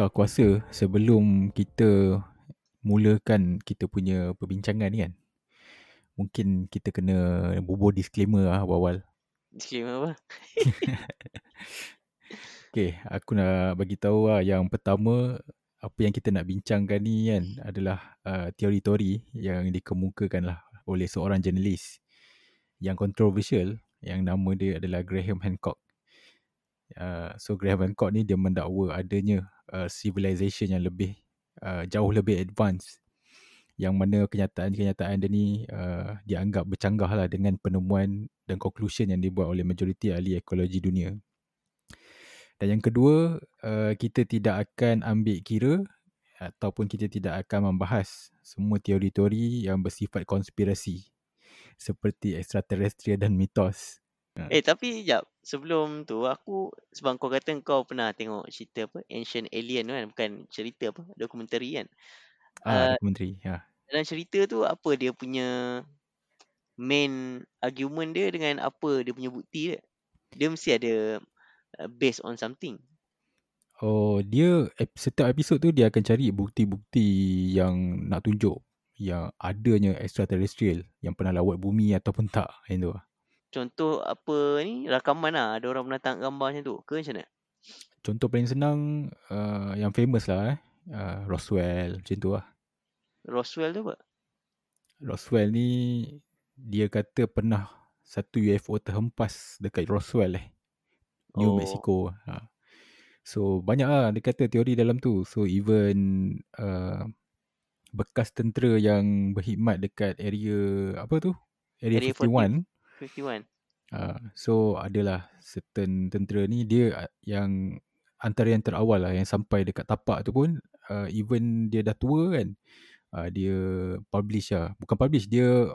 So aku rasa sebelum kita mulakan kita punya perbincangan ni kan? Mungkin kita kena bubuh disclaimer lah awal-awal. Disclaimer apa? Okay, aku nak bagi tahu lah yang pertama Apa yang kita nak bincangkan ni kan adalah uh, teori-teori yang dikemukakan lah oleh seorang jurnalis Yang controversial yang nama dia adalah Graham Hancock Uh, so Graham Hancock ni dia mendakwa adanya uh, civilization yang lebih uh, jauh lebih advance yang mana kenyataan-kenyataan dia ni uh, dianggap bercanggah lah dengan penemuan dan conclusion yang dibuat oleh majoriti ahli ekologi dunia. Dan yang kedua, uh, kita tidak akan ambil kira ataupun kita tidak akan membahas semua teori-teori yang bersifat konspirasi seperti extraterrestrial dan mitos. Eh tapi jap sebelum tu aku sebab kau kata kau pernah tengok cerita apa Ancient Alien tu kan bukan cerita apa dokumentari kan. Ah, Uh, dokumentari. Ya. dalam cerita tu apa dia punya main argument dia dengan apa dia punya bukti dia. Dia mesti ada uh, based on something. Oh, dia ep- setiap episod tu dia akan cari bukti-bukti yang nak tunjuk yang adanya extraterrestrial yang pernah lawat bumi ataupun tak. Yang tu. lah. Contoh apa ni rakaman lah ada orang pernah tangkap gambar macam tu ke macam mana? Contoh paling senang uh, yang famous lah eh. Uh, Roswell macam tu lah. Roswell tu apa? Roswell ni dia kata pernah satu UFO terhempas dekat Roswell eh. New Oh. Mexico. Ha. So banyak lah dia kata teori dalam tu. So even uh, bekas tentera yang berkhidmat dekat area apa tu? Area, Area 51. 51. Uh, so adalah certain tentera ni dia uh, yang antara yang terawal lah yang sampai dekat tapak tu pun uh, even dia dah tua kan uh, dia publish lah. Bukan publish dia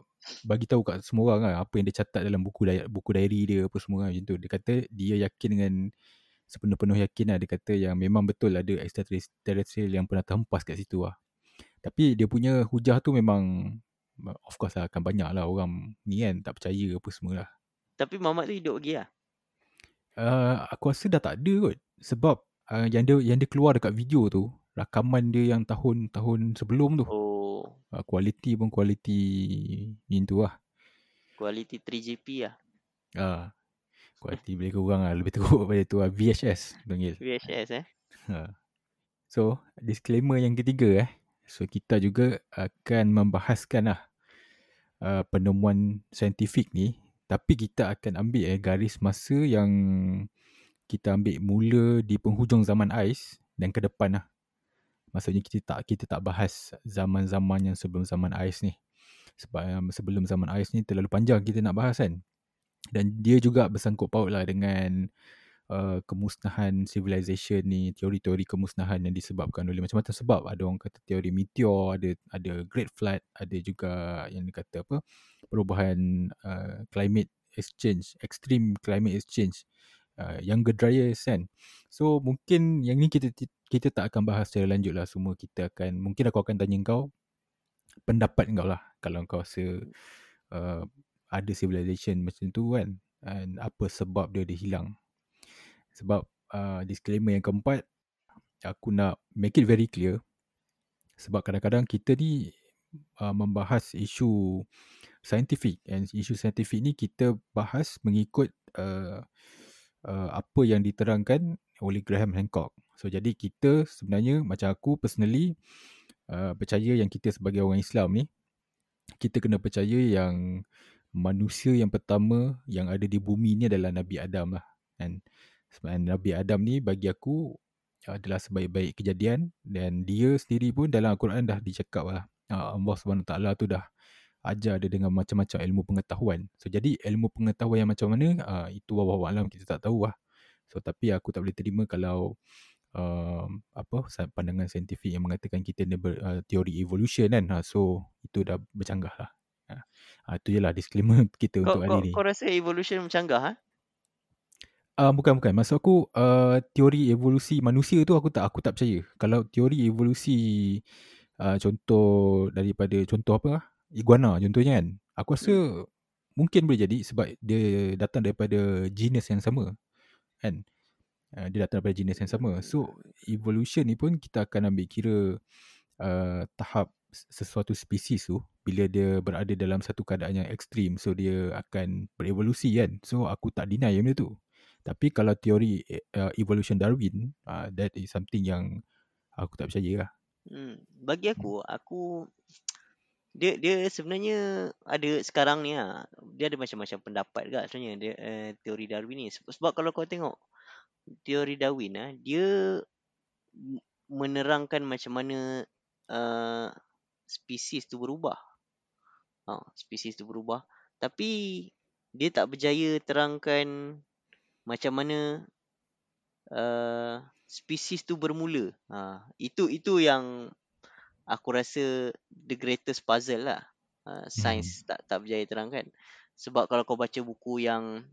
bagi tahu kat semua orang lah apa yang dia catat dalam buku diary, buku diary dia apa semua lah macam tu. Dia kata dia yakin dengan sepenuh-penuh yakin lah. Dia kata yang memang betul ada extraterrestrial yang pernah terhempas kat situ lah. Tapi dia punya hujah tu memang of course lah akan banyak lah orang ni kan tak percaya apa semua lah Tapi mamat tu hidup lagi lah. Uh, aku rasa dah tak ada kot sebab uh, yang dia yang dia keluar dekat video tu rakaman dia yang tahun-tahun sebelum tu Oh, uh, quality pun quality ni tu lah quality 3GP lah. uh, quality boleh kurang lah lebih teruk daripada tu lah VHS panggil VHS eh. uh. so disclaimer yang ketiga eh so kita juga akan membahaskan lah uh, penemuan saintifik ni tapi kita akan ambil eh garis masa yang kita ambil mula di penghujung zaman ais dan ke depan lah. Maksudnya kita tak kita tak bahas zaman-zaman yang sebelum zaman ais ni. Sebab um, sebelum zaman ais ni terlalu panjang kita nak bahas kan. Dan dia juga bersangkut paut lah dengan uh, kemusnahan civilization ni, teori-teori kemusnahan yang disebabkan oleh macam-macam sebab. Ada orang kata teori meteor, ada ada great flood, ada juga yang dikata apa perubahan uh, climate exchange, extreme climate exchange uh, younger dryers kan. So mungkin yang ni kita kita tak akan bahas secara lanjut lah semua kita akan mungkin aku akan tanya kau pendapat kau lah kalau kau rasa uh, ada civilization macam tu kan and apa sebab dia dia hilang. Sebab uh, disclaimer yang keempat aku nak make it very clear sebab kadang-kadang kita ni uh, membahas isu scientific and isu scientific ni kita bahas mengikut uh, uh, apa yang diterangkan oleh Graham Hancock. So jadi kita sebenarnya macam aku personally uh, percaya yang kita sebagai orang Islam ni kita kena percaya yang manusia yang pertama yang ada di bumi ni adalah Nabi Adam lah. And sebab Nabi Adam ni bagi aku adalah sebaik-baik kejadian dan dia sendiri pun dalam Al-Quran dah dicakap lah. Uh, Allah SWT tu dah ajar dia dengan macam-macam ilmu pengetahuan. So jadi ilmu pengetahuan yang macam mana uh, itu wallahu alam kita tak tahu lah. So tapi aku tak boleh terima kalau uh, apa pandangan saintifik yang mengatakan kita ni ber, uh, teori evolution kan. Uh, so itu dah bercanggah lah. Uh, itu je lah disclaimer kita Kau, untuk kau, hari ni. kau rasa evolution bercanggah ha? Uh, bukan bukan. Maksud aku uh, teori evolusi manusia tu aku tak aku tak percaya. Kalau teori evolusi uh, contoh daripada contoh apa iguana contohnya kan. Aku rasa hmm. mungkin boleh jadi sebab dia datang daripada genus yang sama. Kan? uh, dia datang daripada jenis yang sama. So evolution ni pun kita akan ambil kira uh, tahap sesuatu spesies tu bila dia berada dalam satu keadaan yang ekstrim so dia akan berevolusi kan so aku tak deny benda tu tapi kalau teori uh, evolution Darwin uh, that is something yang aku tak percaya lah hmm. bagi aku aku dia dia sebenarnya ada sekarang ni lah dia ada macam-macam pendapat juga sebenarnya dia, uh, teori Darwin ni sebab kalau kau tengok teori Darwin ah dia menerangkan macam mana uh, spesies tu berubah. Ha, spesies tu berubah. Tapi dia tak berjaya terangkan macam mana uh, spesies tu bermula. Ha, itu itu yang aku rasa the greatest puzzle lah. Uh, Sains hmm. tak tak berjaya terangkan. Sebab kalau kau baca buku yang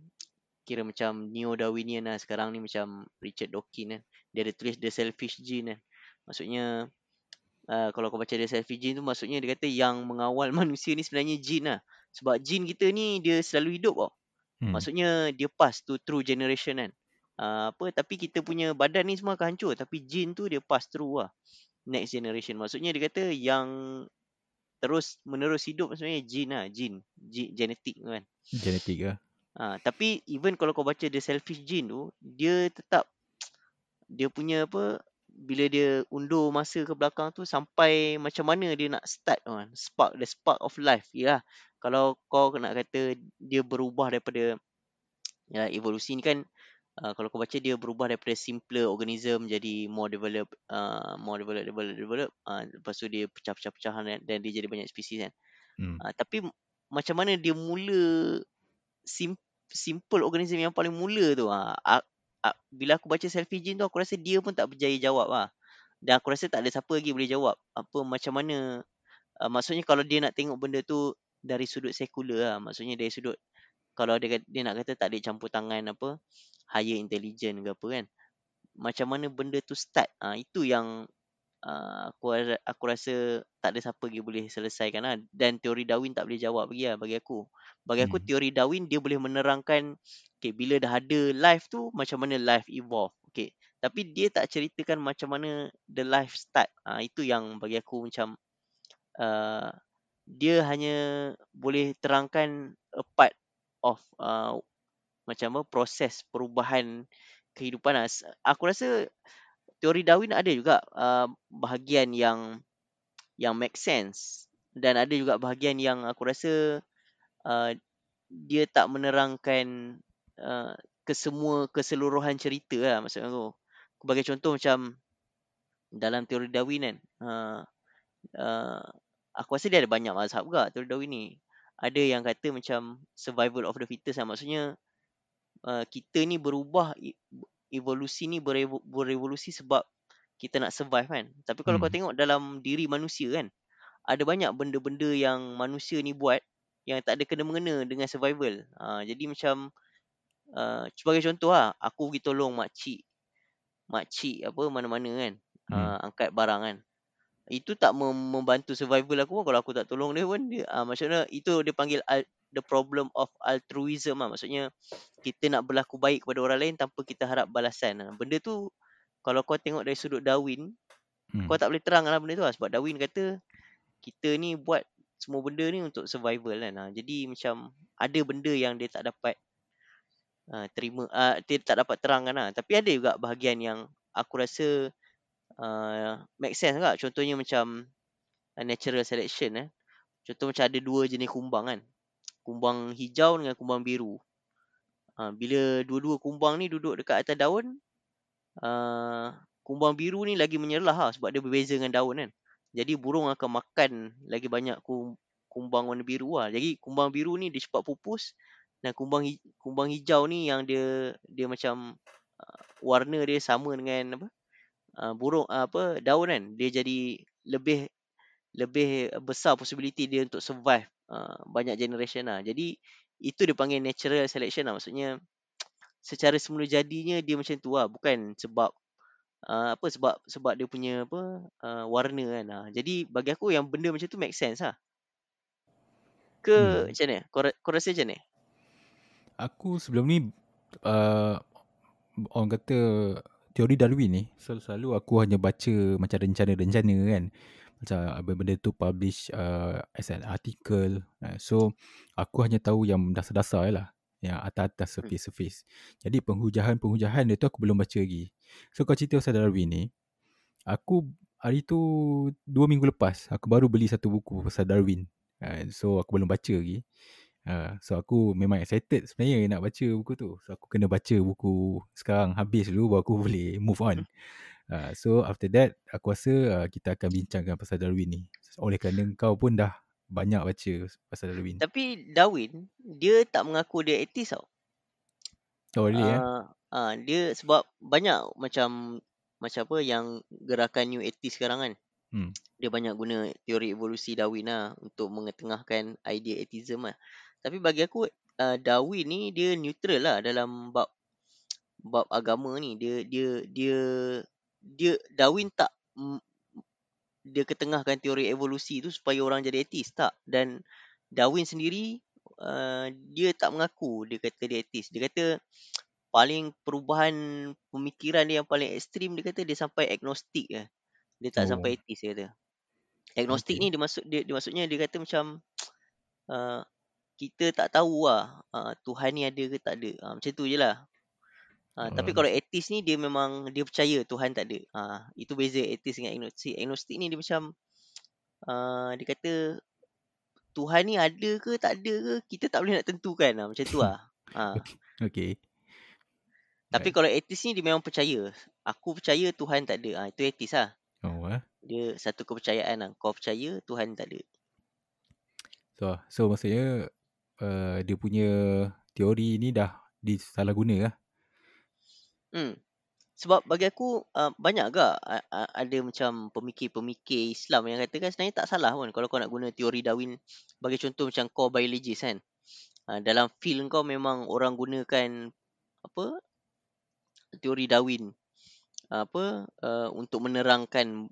kira macam neo-Darwinian lah sekarang ni macam Richard Dawkins kan. Dia ada tulis The Selfish Gene kan. Maksudnya uh, kalau kau baca The Selfish Gene tu maksudnya dia kata yang mengawal manusia ni sebenarnya jin lah. Sebab jin kita ni dia selalu hidup tau. Hmm. Maksudnya dia pass to true generation kan. Uh, apa tapi kita punya badan ni semua akan hancur tapi jin tu dia pass through lah. Next generation. Maksudnya dia kata yang terus menerus hidup sebenarnya jin lah. Jin. Jin genetik kan. Genetik lah. Ha, tapi even kalau kau baca The Selfish Gene tu, dia tetap dia punya apa bila dia undur masa ke belakang tu sampai macam mana dia nak start kan. Spark the spark of life ya kalau kau nak kata dia berubah daripada ya evolusi ni kan uh, kalau kau baca dia berubah daripada simpler organism jadi more develop uh, more develop develop develop uh, lepas tu dia pecah-pecah-pecahan dan dia jadi banyak spesies kan. Hmm. uh, tapi macam mana dia mula sim simple organism yang paling mula tu? Uh, bila aku baca selfie gene tu aku rasa dia pun tak berjaya jawab lah dan aku rasa tak ada siapa lagi boleh jawab apa macam mana uh, maksudnya kalau dia nak tengok benda tu dari sudut sekular lah maksudnya dari sudut kalau dia dia nak kata tak ada campur tangan apa higher intelligence ke apa kan. Macam mana benda tu start uh, itu yang uh, aku aku rasa tak ada siapa lagi boleh selesaikan lah. dan teori Darwin tak boleh jawab lagi lah bagi aku bagi aku hmm. teori Darwin dia boleh menerangkan okay, bila dah ada life tu macam mana life evolve okay. tapi dia tak ceritakan macam mana the life start uh, itu yang bagi aku macam uh, dia hanya boleh terangkan a part of uh, macam apa proses perubahan kehidupan lah. aku rasa teori Darwin ada juga uh, bahagian yang yang make sense dan ada juga bahagian yang aku rasa uh, dia tak menerangkan uh, kesemua keseluruhan cerita lah maksud aku. Sebagai contoh macam dalam teori Darwin kan, uh, uh, aku rasa dia ada banyak mazhab juga teori Darwin ni. Ada yang kata macam survival of the fittest lah. Maksudnya uh, kita ni berubah evolusi ni berevo- berevolusi sebab kita nak survive kan. Tapi kalau hmm. kau tengok dalam diri manusia kan, ada banyak benda-benda yang manusia ni buat yang tak ada kena-mengena dengan survival. Ha, jadi macam uh, sebagai contoh lah, aku pergi tolong makcik. Makcik apa mana-mana kan. Ha, hmm. angkat barang kan. Itu tak mem- membantu survival aku pun kalau aku tak tolong dia pun. Dia, uh, maksudnya itu dia panggil al- the problem of altruism lah. Maksudnya kita nak berlaku baik kepada orang lain tanpa kita harap balasan. Benda tu kalau kau tengok dari sudut Darwin, hmm. kau tak boleh terang lah benda tu lah. Sebab Darwin kata kita ni buat semua benda ni untuk survival kan. Ha, jadi macam ada benda yang dia tak dapat uh, terima, uh, dia tak dapat terangkan lah. Tapi ada juga bahagian yang aku rasa uh, make sense juga. Contohnya macam uh, natural selection. Eh. Contoh macam ada dua jenis kumbang kan kumbang hijau dengan kumbang biru. Ha, bila dua-dua kumbang ni duduk dekat atas daun, uh, kumbang biru ni lagi menyerlah lah sebab dia berbeza dengan daun kan. Jadi burung akan makan lagi banyak kumbang warna biru lah. Jadi kumbang biru ni dia cepat pupus dan kumbang kumbang hijau ni yang dia dia macam uh, warna dia sama dengan apa? Uh, burung uh, apa daun kan. Dia jadi lebih lebih besar possibility dia untuk survive uh, banyak generation lah. Jadi itu dia panggil natural selection lah. Maksudnya secara semula jadinya dia macam tu lah. Bukan sebab uh, apa sebab sebab dia punya apa uh, warna kan. Uh. Jadi bagi aku yang benda macam tu make sense lah. Ke hmm. macam mana? Kau, kau rasa macam mana? Aku sebelum ni uh, orang kata teori Darwin ni selalu aku hanya baca macam rencana-rencana kan. Macam benda tu publish uh, as an article. Uh, so aku hanya tahu yang dasar-dasar je lah. Yang atas-atas Hmm. surface-surface. Jadi penghujahan-penghujahan dia tu aku belum baca lagi. So kau cerita pasal Darwin ni. Aku hari tu dua minggu lepas aku baru beli satu buku pasal Darwin. Uh, so aku belum baca lagi. Uh, so aku memang excited sebenarnya nak baca buku tu. So aku kena baca buku sekarang habis dulu baru aku boleh move on. Uh, so after that aku rasa uh, kita akan bincangkan pasal Darwin ni. Oleh kerana kau pun dah banyak baca pasal Darwin. Tapi Darwin dia tak mengaku dia atheist tau. Oh really eh? Uh, uh, dia sebab banyak macam macam apa yang gerakan new atheist sekarang kan. Hmm. Dia banyak guna teori evolusi Darwin lah untuk mengetengahkan idea atheism lah. Tapi bagi aku uh, Darwin ni dia neutral lah dalam bab bab agama ni. Dia dia dia dia Darwin tak dia ketengahkan teori evolusi tu supaya orang jadi atheist tak. Dan Darwin sendiri uh, dia tak mengaku dia kata dia atheist. Dia kata paling perubahan pemikiran dia yang paling ekstrim dia kata dia sampai agnostik lah. Dia tak Oh. sampai atheist dia kata. Agnostik Okay. ni dia maksud dia, dia maksudnya dia kata macam uh, kita tak tahu lah uh, Tuhan ni ada ke tak ada. Uh, macam tu je lah. Uh, tapi Oh. kalau atheist ni dia memang dia percaya Tuhan tak ada. Uh, itu beza atheist dengan agnostik. Agnostik ni dia macam uh, dia kata Tuhan ni ada ke tak ada ke kita tak boleh nak tentukan lah. Macam tu lah. Uh, Okay. okay. tapi Right. kalau atheist ni dia memang percaya. Aku percaya Tuhan tak ada. Uh, itu atheist lah. Oh eh. Dia satu kepercayaan lah. Kau percaya Tuhan tak ada. So so maksudnya uh, dia punya teori ni dah disalah guna lah. Hmm. Sebab bagi aku uh, banyak agak uh, uh, ada macam pemikir-pemikir Islam yang katakan sebenarnya tak salah pun kalau kau nak guna teori Darwin bagi contoh macam core biologist kan. Uh, dalam field kau memang orang gunakan apa teori Darwin uh, apa uh, untuk menerangkan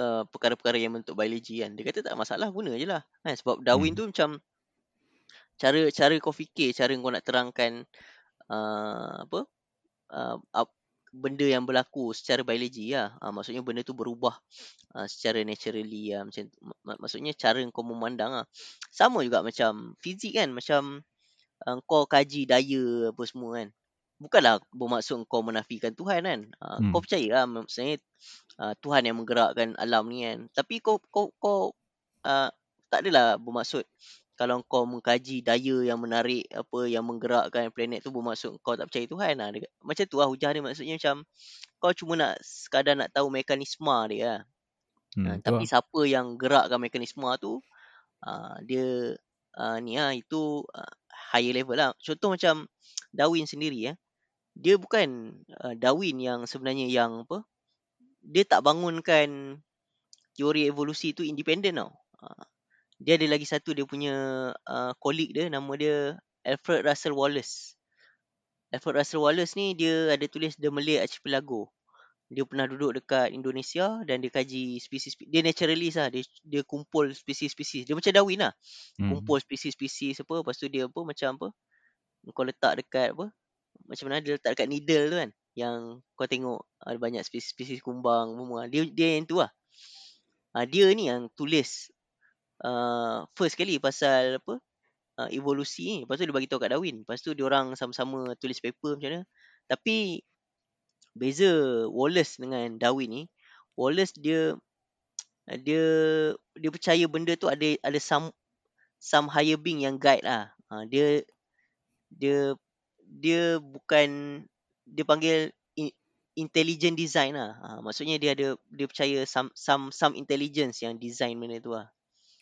uh, perkara-perkara yang bentuk biologi kan. Dia kata tak masalah guna je lah. Kan? Sebab Darwin Hmm. tu macam cara cara kau fikir, cara kau nak terangkan uh, apa uh, up, benda yang berlaku secara biologi lah. Uh, maksudnya benda tu berubah uh, secara naturally lah. Macam, mak- maksudnya cara kau memandang lah. Sama juga macam fizik kan. Macam uh, kau kaji daya apa semua kan. Bukanlah bermaksud kau menafikan Tuhan kan. Uh, Hmm. Kau percaya lah maksudnya uh, Tuhan yang menggerakkan alam ni kan. Tapi kau kau kau uh, tak adalah bermaksud kalau kau mengkaji daya yang menarik apa yang menggerakkan planet tu bermaksud kau tak percaya Tuhan lah. Dia- Macam tu lah hujah dia maksudnya macam kau cuma nak sekadar nak tahu mekanisme dia lah. Hmm, Uh, tapi lah. siapa yang gerakkan mekanisme tu uh, dia uh, ni lah itu uh, higher level lah. Contoh macam Darwin sendiri ya. Dia bukan uh, Darwin yang sebenarnya yang apa dia tak bangunkan teori evolusi tu independen tau. Uh, dia ada lagi satu dia punya uh, colleague dia nama dia Alfred Russel Wallace. Alfred Russel Wallace ni dia ada tulis The Malay Archipelago. Dia pernah duduk dekat Indonesia dan dia kaji spesies dia naturalist lah. Dia dia kumpul spesies-spesies. Dia macam Darwin lah. Hmm. Kumpul spesies-spesies apa lepas tu dia apa macam apa kau letak dekat apa macam mana dia letak dekat needle tu kan yang kau tengok ada banyak spesies-spesies kumbang semua. Dia dia yang tu lah. Uh, dia ni yang tulis uh, first kali pasal apa uh, evolusi ni. Lepas tu dia bagi tahu kat Darwin. Lepas tu dia orang sama-sama tulis paper macam mana. Tapi beza Wallace dengan Darwin ni, Wallace dia dia dia percaya benda tu ada ada some some higher being yang guide lah. Uh, dia dia dia bukan dia panggil in- intelligent design lah. Uh, maksudnya dia ada dia percaya some some some intelligence yang design benda tu lah.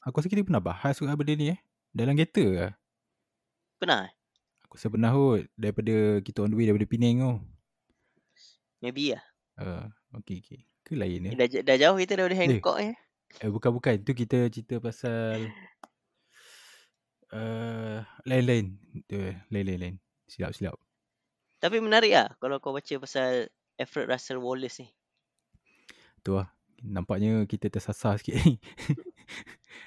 Aku rasa kita pernah bahas juga benda ni eh. Dalam kereta lah. Pernah? eh? Aku rasa pernah kot. Daripada kita on the way daripada Penang tu. Maybe lah. Uh, okay, okay. Ke lain Eh, eh? dah, dah jauh kita daripada Eh. Hancock eh. Eh, bukan-bukan. Tu kita cerita pasal... Uh, lain-lain. Tu, Lain-lain. Silap-silap. Tapi menarik lah kalau kau baca pasal Alfred Russel Wallace ni. Tu lah. Nampaknya kita tersasar sikit ni.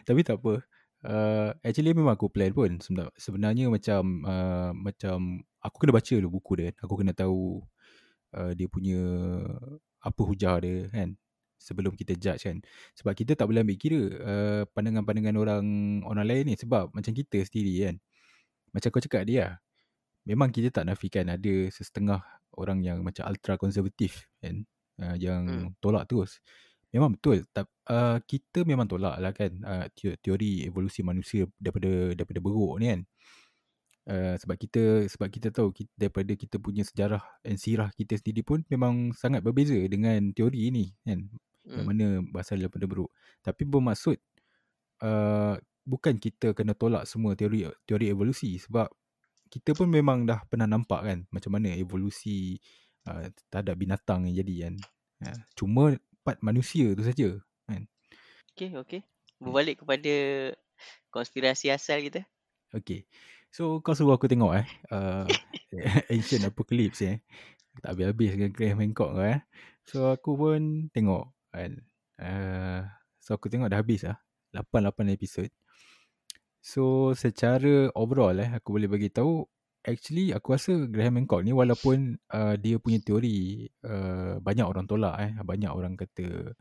Tapi tak apa. Uh, actually memang aku plan pun sebenar, sebenarnya macam uh, macam aku kena baca dulu buku dia aku kena tahu uh, dia punya apa hujah dia kan sebelum kita judge kan sebab kita tak boleh ambil kira uh, pandangan-pandangan orang orang lain ni sebab macam kita sendiri kan macam kau cakap dia lah, memang kita tak nafikan ada sesetengah orang yang macam ultra konservatif kan uh, yang Hmm. tolak terus memang betul tak uh, kita memang tolak lah kan uh, teori evolusi manusia daripada daripada beruk ni kan. Uh, sebab kita sebab kita tahu kita, daripada kita punya sejarah dan sirah kita sendiri pun memang sangat berbeza dengan teori ini kan. Yang Hmm. mana berasal daripada beruk. Tapi bermaksud uh, bukan kita kena tolak semua teori teori evolusi sebab kita pun memang dah pernah nampak kan macam mana evolusi uh, terhadap binatang yang jadi kan. Uh, cuma part manusia tu saja kan Okay, okay. Hmm. Berbalik kepada konspirasi asal kita. Okay. So kau suruh aku tengok eh uh, Ancient Apocalypse eh tak habis-habis dengan Graham Hancock kau eh so aku pun tengok kan uh, so aku tengok dah habis lah 8-8 episod so secara overall eh aku boleh bagi tahu actually aku rasa Graham Hancock ni walaupun uh, dia punya teori uh, banyak orang tolak eh banyak orang kata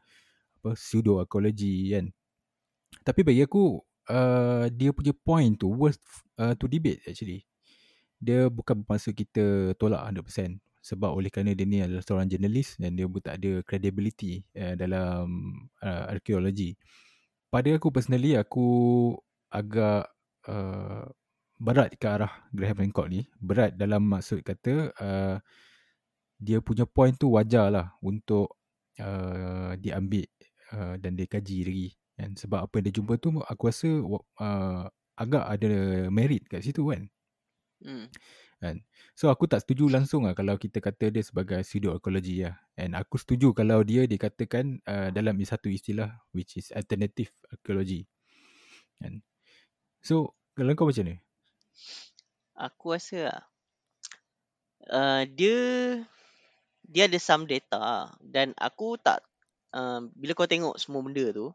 apa pseudo ecology kan tapi bagi aku uh, dia punya point tu worth uh, to debate actually dia bukan bermaksud kita tolak 100% sebab oleh kerana dia ni adalah seorang jurnalis dan dia pun tak ada credibility uh, dalam uh, arkeologi. Pada aku personally aku agak uh, berat ke arah Graham Hancock ni. Berat dalam maksud kata uh, dia punya point tu wajar lah untuk uh, diambil uh, dan dikaji lagi. Dan sebab apa yang dia jumpa tu aku rasa uh, agak ada merit kat situ kan. Hmm. Kan? So aku tak setuju langsung lah kalau kita kata dia sebagai pseudo-ecology lah. And aku setuju kalau dia dikatakan uh, dalam satu istilah which is alternative ecology. Kan? So kalau kau macam ni? Aku rasa lah, uh, dia dia ada some data dan aku tak uh, bila kau tengok semua benda tu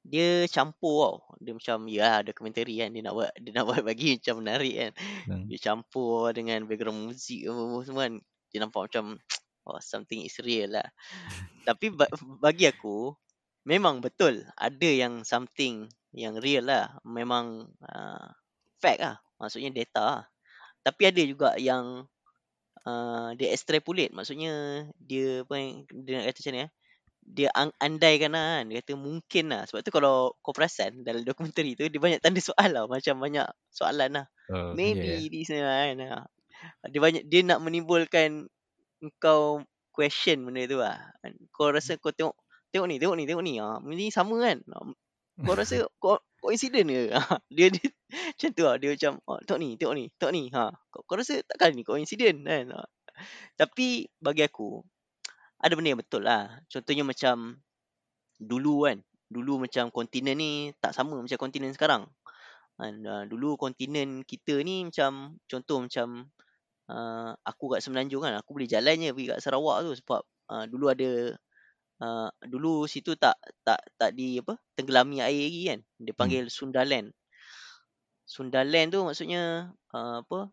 dia campur tau. Dia macam ya dokumentari kan dia nak buat dia nak buat bagi macam menarik kan. Hmm. Dia campur dengan background muzik apa semua kan. Dia nampak macam oh something is real lah. Tapi ba- bagi aku memang betul ada yang something yang real lah. Memang uh, fact lah. Maksudnya data lah. Tapi ada juga yang uh, dia extrapolate. Maksudnya dia apa yang dia nak kata macam ni eh. Dia andaikan lah kan. Dia kata mungkin lah. Sebab tu kalau kau perasan dalam dokumentari tu dia banyak tanda soal lah. Macam banyak soalan lah. Uh, Maybe yeah. this kan. Ha. Dia banyak dia nak menimbulkan kau question benda tu lah. Kau rasa kau tengok tengok ni, tengok ni, tengok ni. Ha. Ni sama kan. Ha. Kau rasa kau coincident ke? Ha. Dia, dia macam tu lah. Dia macam oh, tengok ni, tengok ni, tengok ni. Ha. Kau, kau rasa takkan ni coincident kan? Ha. Tapi bagi aku ada benda yang betul lah. Contohnya macam dulu kan. Dulu macam kontinen ni tak sama macam kontinen sekarang. Kan, uh, dulu kontinen kita ni macam contoh macam uh, aku kat Semenanjung kan aku boleh jalan je pergi kat Sarawak tu sebab uh, dulu ada uh, dulu situ tak tak tak di apa tenggelami air lagi kan. Dia panggil hmm. Sundaland. Sundaland tu maksudnya uh, apa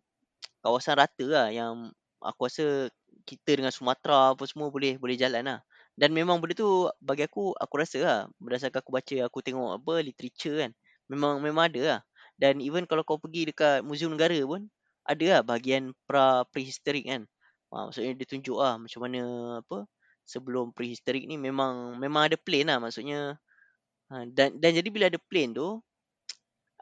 kawasan rata lah yang aku rasa kita dengan Sumatera apa semua boleh boleh jalan lah. Dan memang benda tu bagi aku aku rasa lah berdasarkan aku baca aku tengok apa literature kan memang memang ada lah. Dan even kalau kau pergi dekat Museum Negara pun ada lah bahagian pra prehistorik kan. Ha, maksudnya dia tunjuk lah macam mana apa sebelum prehistorik ni memang memang ada plane lah maksudnya. Ha, dan dan jadi bila ada plane tu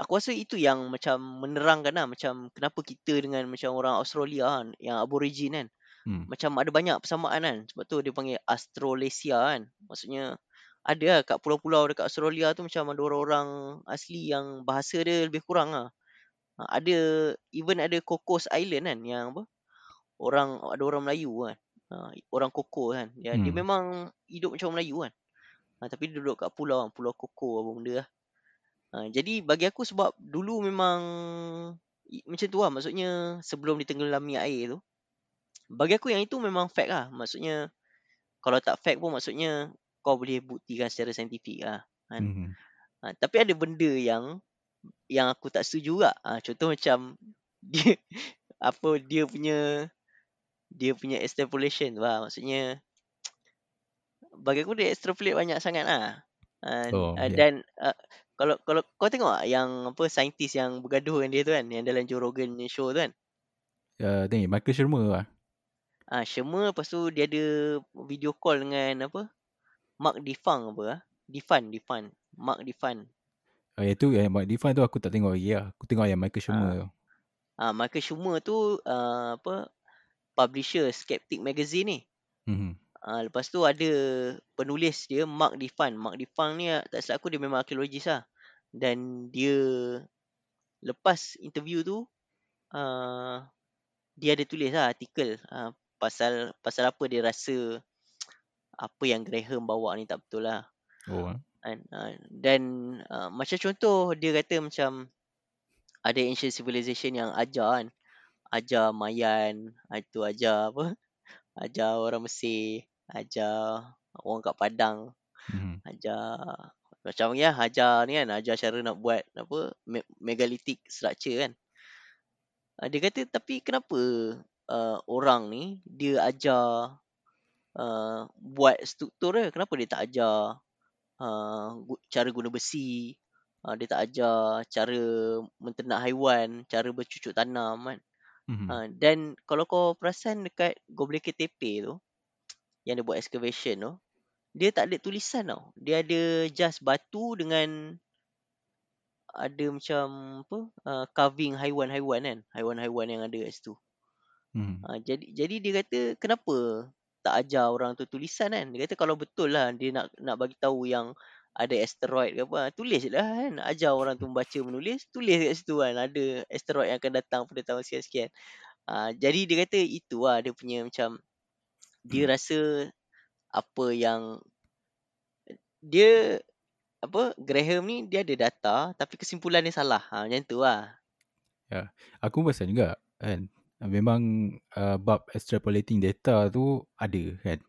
aku rasa itu yang macam menerangkan lah macam kenapa kita dengan macam orang Australia kan yang aborigin kan. Hmm. macam ada banyak persamaan kan. Sebab tu dia panggil Australasia kan. Maksudnya ada lah kat pulau-pulau dekat Australia tu macam ada orang-orang asli yang bahasa dia lebih kurang lah. Ha, ada even ada Cocos Island kan yang apa orang ada orang Melayu kan ha, orang Koko kan dia, dia Hmm. memang hidup macam orang Melayu kan ha, tapi dia duduk kat pulau kan pulau Koko apa benda lah ha, jadi bagi aku sebab dulu memang macam tu lah maksudnya sebelum ditenggelami air tu bagi aku yang itu memang fact lah maksudnya kalau tak fact pun maksudnya kau boleh buktikan secara saintifik lah kan Hmm. ha, tapi ada benda yang yang aku tak setuju juga. Ha, contoh macam dia apa dia punya dia punya extrapolation lah. Maksudnya bagi aku dia extrapolate banyak sangat lah. Uh, Oh, uh, ya. dan uh, kalau kalau kau tengok tak yang apa saintis yang bergaduh dengan dia tu kan yang dalam Joe Rogan show tu kan. Uh, tengok Michael Shermer lah. Ah, uh, Shermer lepas tu dia ada video call dengan apa? Mark Defang apa ah? Defan, Defan. Mark Defan. Oh, yang tu yang Mark Define tu aku tak tengok lagi lah. Aku tengok yang Michael Shermer Ah. tu. Ah, Michael Schumer tu uh, apa publisher Skeptic Magazine ni. Mhm. Uh, lepas tu ada penulis dia Mark Defan. Mark Defan ni ah, tak silap aku dia memang arkeologis lah. Dan dia lepas interview tu uh, dia ada tulis lah artikel uh, pasal pasal apa dia rasa apa yang Graham bawa ni tak betul lah. Oh, eh. Kan? Uh, dan uh, macam contoh dia kata macam ada ancient civilization yang ajar kan. Ajar Mayan, ah, itu ajar apa? Ajar orang Mesir, ajar orang kat Padang, Mhm. ajar macam ya ajar ni kan, ajar cara nak buat apa me- megalithic structure kan. Uh, dia kata tapi kenapa uh, orang ni dia ajar uh, buat struktur dia, kenapa dia tak ajar uh, cara guna besi, uh, dia tak ajar cara menternak haiwan, cara bercucuk tanam kan. Mhm. Ha, dan kalau kau perasan dekat Göbekli Tepe tu yang dia buat excavation tu, dia tak ada tulisan tau. Dia ada just batu dengan ada macam apa uh, carving haiwan-haiwan kan, haiwan-haiwan yang ada kat situ. Mhm. Ha, jadi jadi dia kata kenapa tak ajar orang tu tulisan kan? Dia kata kalau betul lah dia nak nak bagi tahu yang ada asteroid ke apa, tulis je lah kan. Ajar orang tu membaca menulis, tulis kat situ kan ada asteroid yang akan datang pada tahun sekian-sekian. Uh, jadi dia kata itu lah dia punya macam dia rasa apa yang dia apa Graham ni dia ada data tapi kesimpulan dia salah. Ha, macam tu lah. Aku pun perasan juga kan. Memang uh, bab extrapolating data tu ada kan.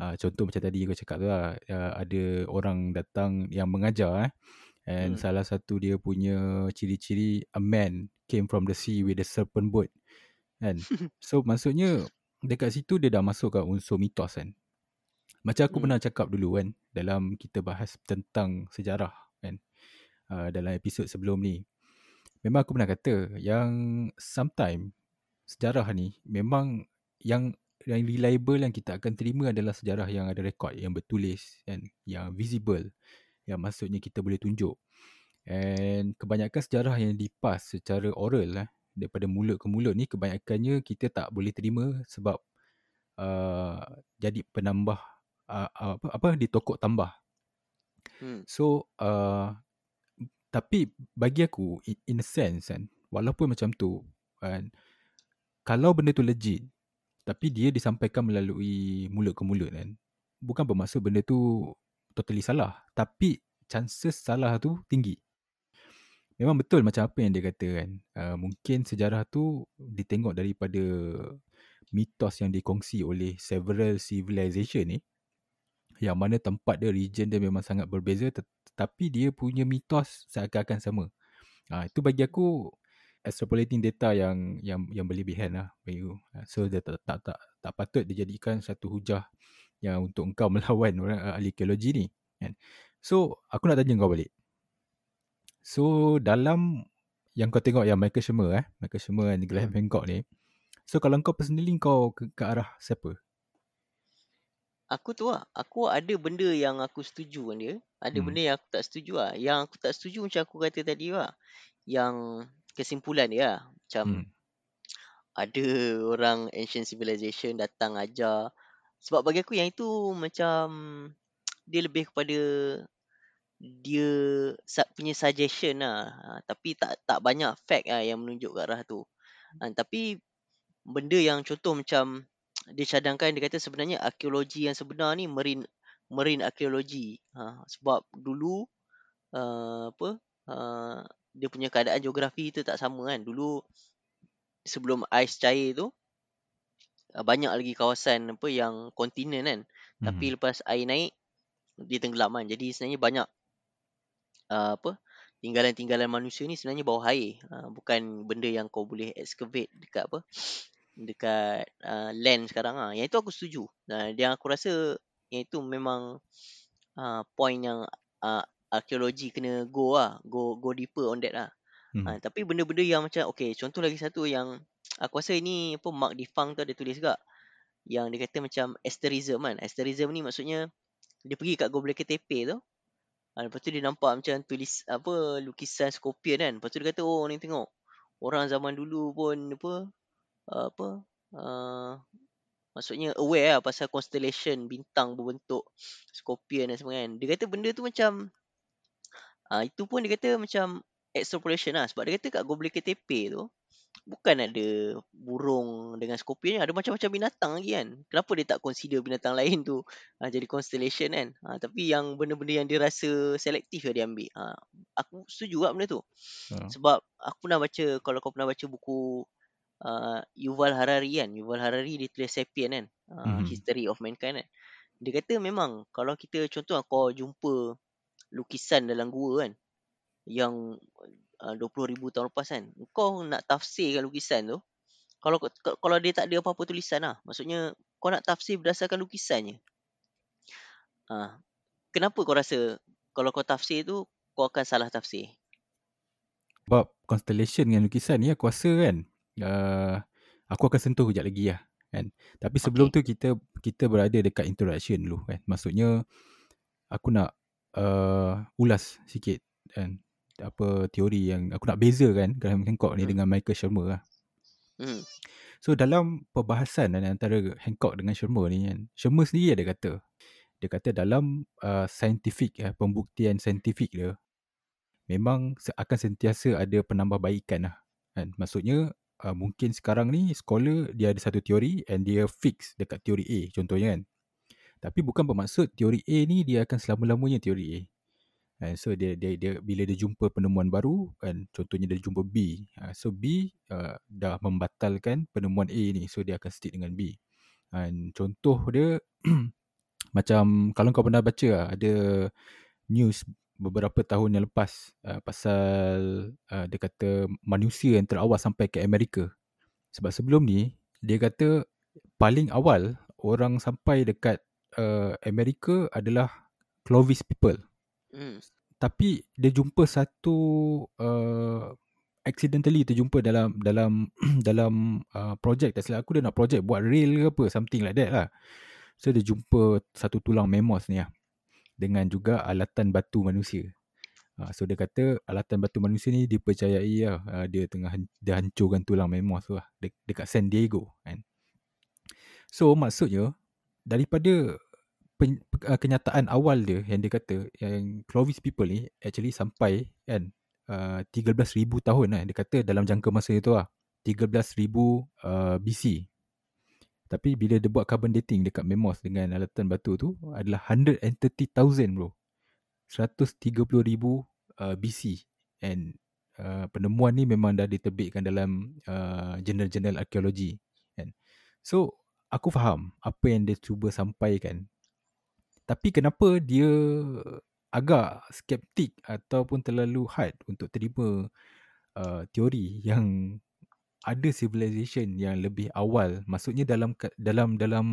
Uh, contoh macam tadi kau cakap tu lah. Uh, ada orang datang yang mengajar eh. And Hmm. salah satu dia punya ciri-ciri a man came from the sea with a serpent boat. Kan. So maksudnya dekat situ dia dah masukkan unsur mitos kan. Macam aku Hmm. pernah cakap dulu kan dalam kita bahas tentang sejarah kan. Uh, dalam episod sebelum ni. Memang aku pernah kata yang sometime sejarah ni memang yang yang reliable yang kita akan terima adalah sejarah yang ada rekod, yang bertulis kan, yang visible, yang maksudnya kita boleh tunjuk. And kebanyakan sejarah yang dipas secara oral eh, daripada mulut ke mulut ni kebanyakannya kita tak boleh terima sebab uh, jadi penambah uh, apa apa ditokok tambah. Hmm. So uh, tapi bagi aku in, in a sense kan walaupun macam tu kan kalau benda tu legit tapi dia disampaikan melalui mulut ke mulut kan. Bukan bermaksud benda tu totally salah tapi chances salah tu tinggi. Memang betul macam apa yang dia kata kan. Uh, mungkin sejarah tu ditengok daripada mitos yang dikongsi oleh several civilization ni yang mana tempat dia region dia memang sangat berbeza tet- tetapi dia punya mitos seakan-akan sama. Ah itu bagi aku extrapolating data yang yang yang berlebihan lah bagi aku. Ah, So dia tak tak tak, tak patut dijadikan satu hujah yang untuk engkau melawan orang ah, ahli arkeologi ni kan. So aku nak tanya kau balik. So dalam yang kau tengok yang Michael Shermer eh, Michael Shermer dan Graham Hmm. Hancock ni. So kalau kau personally kau ke, ke arah siapa? Aku tu lah. Aku ada benda yang aku setuju dengan dia. Ada Hmm. benda yang aku tak setuju lah. Yang aku tak setuju macam aku kata tadi lah. Yang kesimpulan dia lah. Macam Hmm. ada orang ancient civilization datang ajar. Sebab bagi aku yang itu macam dia lebih kepada dia punya suggestion lah. Ha, tapi tak tak banyak fact lah yang menunjuk ke arah tu. Ha, tapi benda yang contoh macam dia cadangkan dia kata sebenarnya arkeologi yang sebenar ni marine marine arkeologi. Ha, sebab dulu uh, apa uh, dia punya keadaan geografi tu tak sama kan. Dulu sebelum ais cair tu uh, banyak lagi kawasan apa yang kontinen kan. Tapi Mhm. lepas air naik dia tenggelam kan. Jadi sebenarnya banyak uh, apa tinggalan-tinggalan manusia ni sebenarnya bawah air. Uh, bukan benda yang kau boleh excavate dekat apa? Dekat uh, land sekarang ah. Yang itu aku setuju. Uh, yang aku rasa yang itu memang uh, point yang uh, arkeologi kena go lah. Go go deeper on that lah. Hmm. Uh, tapi benda-benda yang macam okay, contoh lagi satu yang aku rasa ini apa Mark Defang tu ada tulis juga yang dia kata macam asterism kan. Asterism ni maksudnya dia pergi kat Göbekli Tepe tu. Ha, lepas tu dia nampak macam tulis apa lukisan Scorpion kan. Lepas tu dia kata oh ni tengok orang zaman dulu pun apa uh, apa uh, maksudnya aware lah pasal constellation bintang berbentuk Scorpion dan sebagainya kan. Dia kata benda tu macam uh, itu pun dia kata macam extrapolation lah. Sebab dia kata kat Göbekli Tepe tu bukan ada burung dengan scorpion ada macam-macam binatang lagi kan. Kenapa dia tak consider binatang lain tu ha, jadi constellation kan? Ha, tapi yang benda-benda yang dia rasa selektif dia ambil. Ha, aku setuju lah benda tu. Uh. sebab aku pernah baca kalau kau pernah baca buku uh, Yuval Harari kan? Yuval Harari dia tulis Sapien kan? Uh, mm-hmm. History of Mankind kan? Dia kata memang kalau kita contoh kau jumpa lukisan dalam gua kan yang 20,000 ah, tahun lepas kan. Kau nak tafsirkan lukisan tu kalau kalau dia tak ada apa-apa tulisan lah. Maksudnya kau nak tafsir berdasarkan lukisannya. Ha. kenapa kau rasa kalau kau tafsir tu kau akan salah tafsir? Sebab constellation dengan lukisan ni aku rasa kan uh, aku akan sentuh kejap lagi lah kan. Tapi sebelum okay. tu kita kita berada dekat interaction dulu kan. Maksudnya aku nak uh, ulas sikit kan apa teori yang aku nak bezakan Graham Hancock ni hmm. dengan Michael Shermer lah. Hmm. So dalam perbahasan antara Hancock dengan Shermer ni kan, Shermer sendiri ada kata, dia kata dalam uh, scientific uh, pembuktian scientific dia memang akan sentiasa ada penambahbaikan lah. Kan? Maksudnya uh, mungkin sekarang ni scholar dia ada satu teori and dia fix dekat teori A contohnya kan. Tapi bukan bermaksud teori A ni dia akan selama-lamanya teori A. Uh, so dia, dia dia bila dia jumpa penemuan baru kan contohnya dia jumpa B. Uh, so B uh, dah membatalkan penemuan A ni so dia akan stick dengan B. Dan contoh dia macam kalau kau pernah baca uh, ada news beberapa tahun yang lepas uh, pasal uh, dia kata manusia yang terawal sampai ke Amerika. Sebab sebelum ni dia kata paling awal orang sampai dekat uh, Amerika adalah Clovis people. Hmm. Tapi dia jumpa satu uh, accidentally terjumpa dalam dalam dalam uh, project tak silap aku dia nak project buat rail ke apa something like that lah. So dia jumpa satu tulang memos ni lah dengan juga alatan batu manusia. Uh, so dia kata alatan batu manusia ni dipercayai lah uh, dia tengah dia hancurkan tulang memos tu lah de- dekat San Diego kan. So maksudnya daripada pen, uh, kenyataan awal dia yang dia kata yang Clovis people ni actually sampai kan uh, 13,000 tahun lah dia kata dalam jangka masa itu lah 13,000 uh, BC tapi bila dia buat carbon dating dekat Memos dengan alatan batu tu adalah 130,000 bro. 130,000 uh, BC and uh, penemuan ni memang dah diterbitkan dalam uh, jurnal-jurnal arkeologi. Kan so aku faham apa yang dia cuba sampaikan. Tapi kenapa dia agak skeptik ataupun terlalu hard untuk terima uh, teori yang ada civilization yang lebih awal? Maksudnya dalam dalam dalam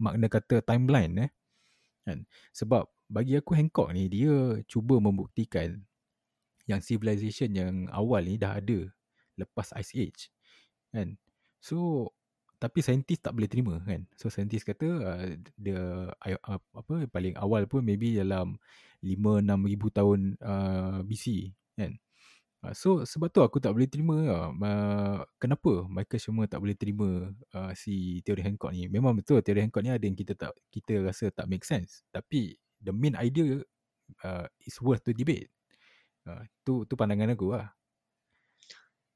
makna kata timeline eh? Kan? Sebab bagi aku Hancock ni dia cuba membuktikan yang civilization yang awal ni dah ada lepas ice age kan? So tapi saintis tak boleh terima kan. So saintis kata uh, dia uh, apa paling awal pun maybe dalam 5 6000 tahun uh, BC kan. Uh, so sebab tu aku tak boleh terima uh, kenapa Michael semua tak boleh terima uh, si teori Hancock ni. Memang betul teori Hancock ni ada yang kita tak kita rasa tak make sense. Tapi the main idea uh, is worth to debate. Uh, tu tu pandangan aku lah.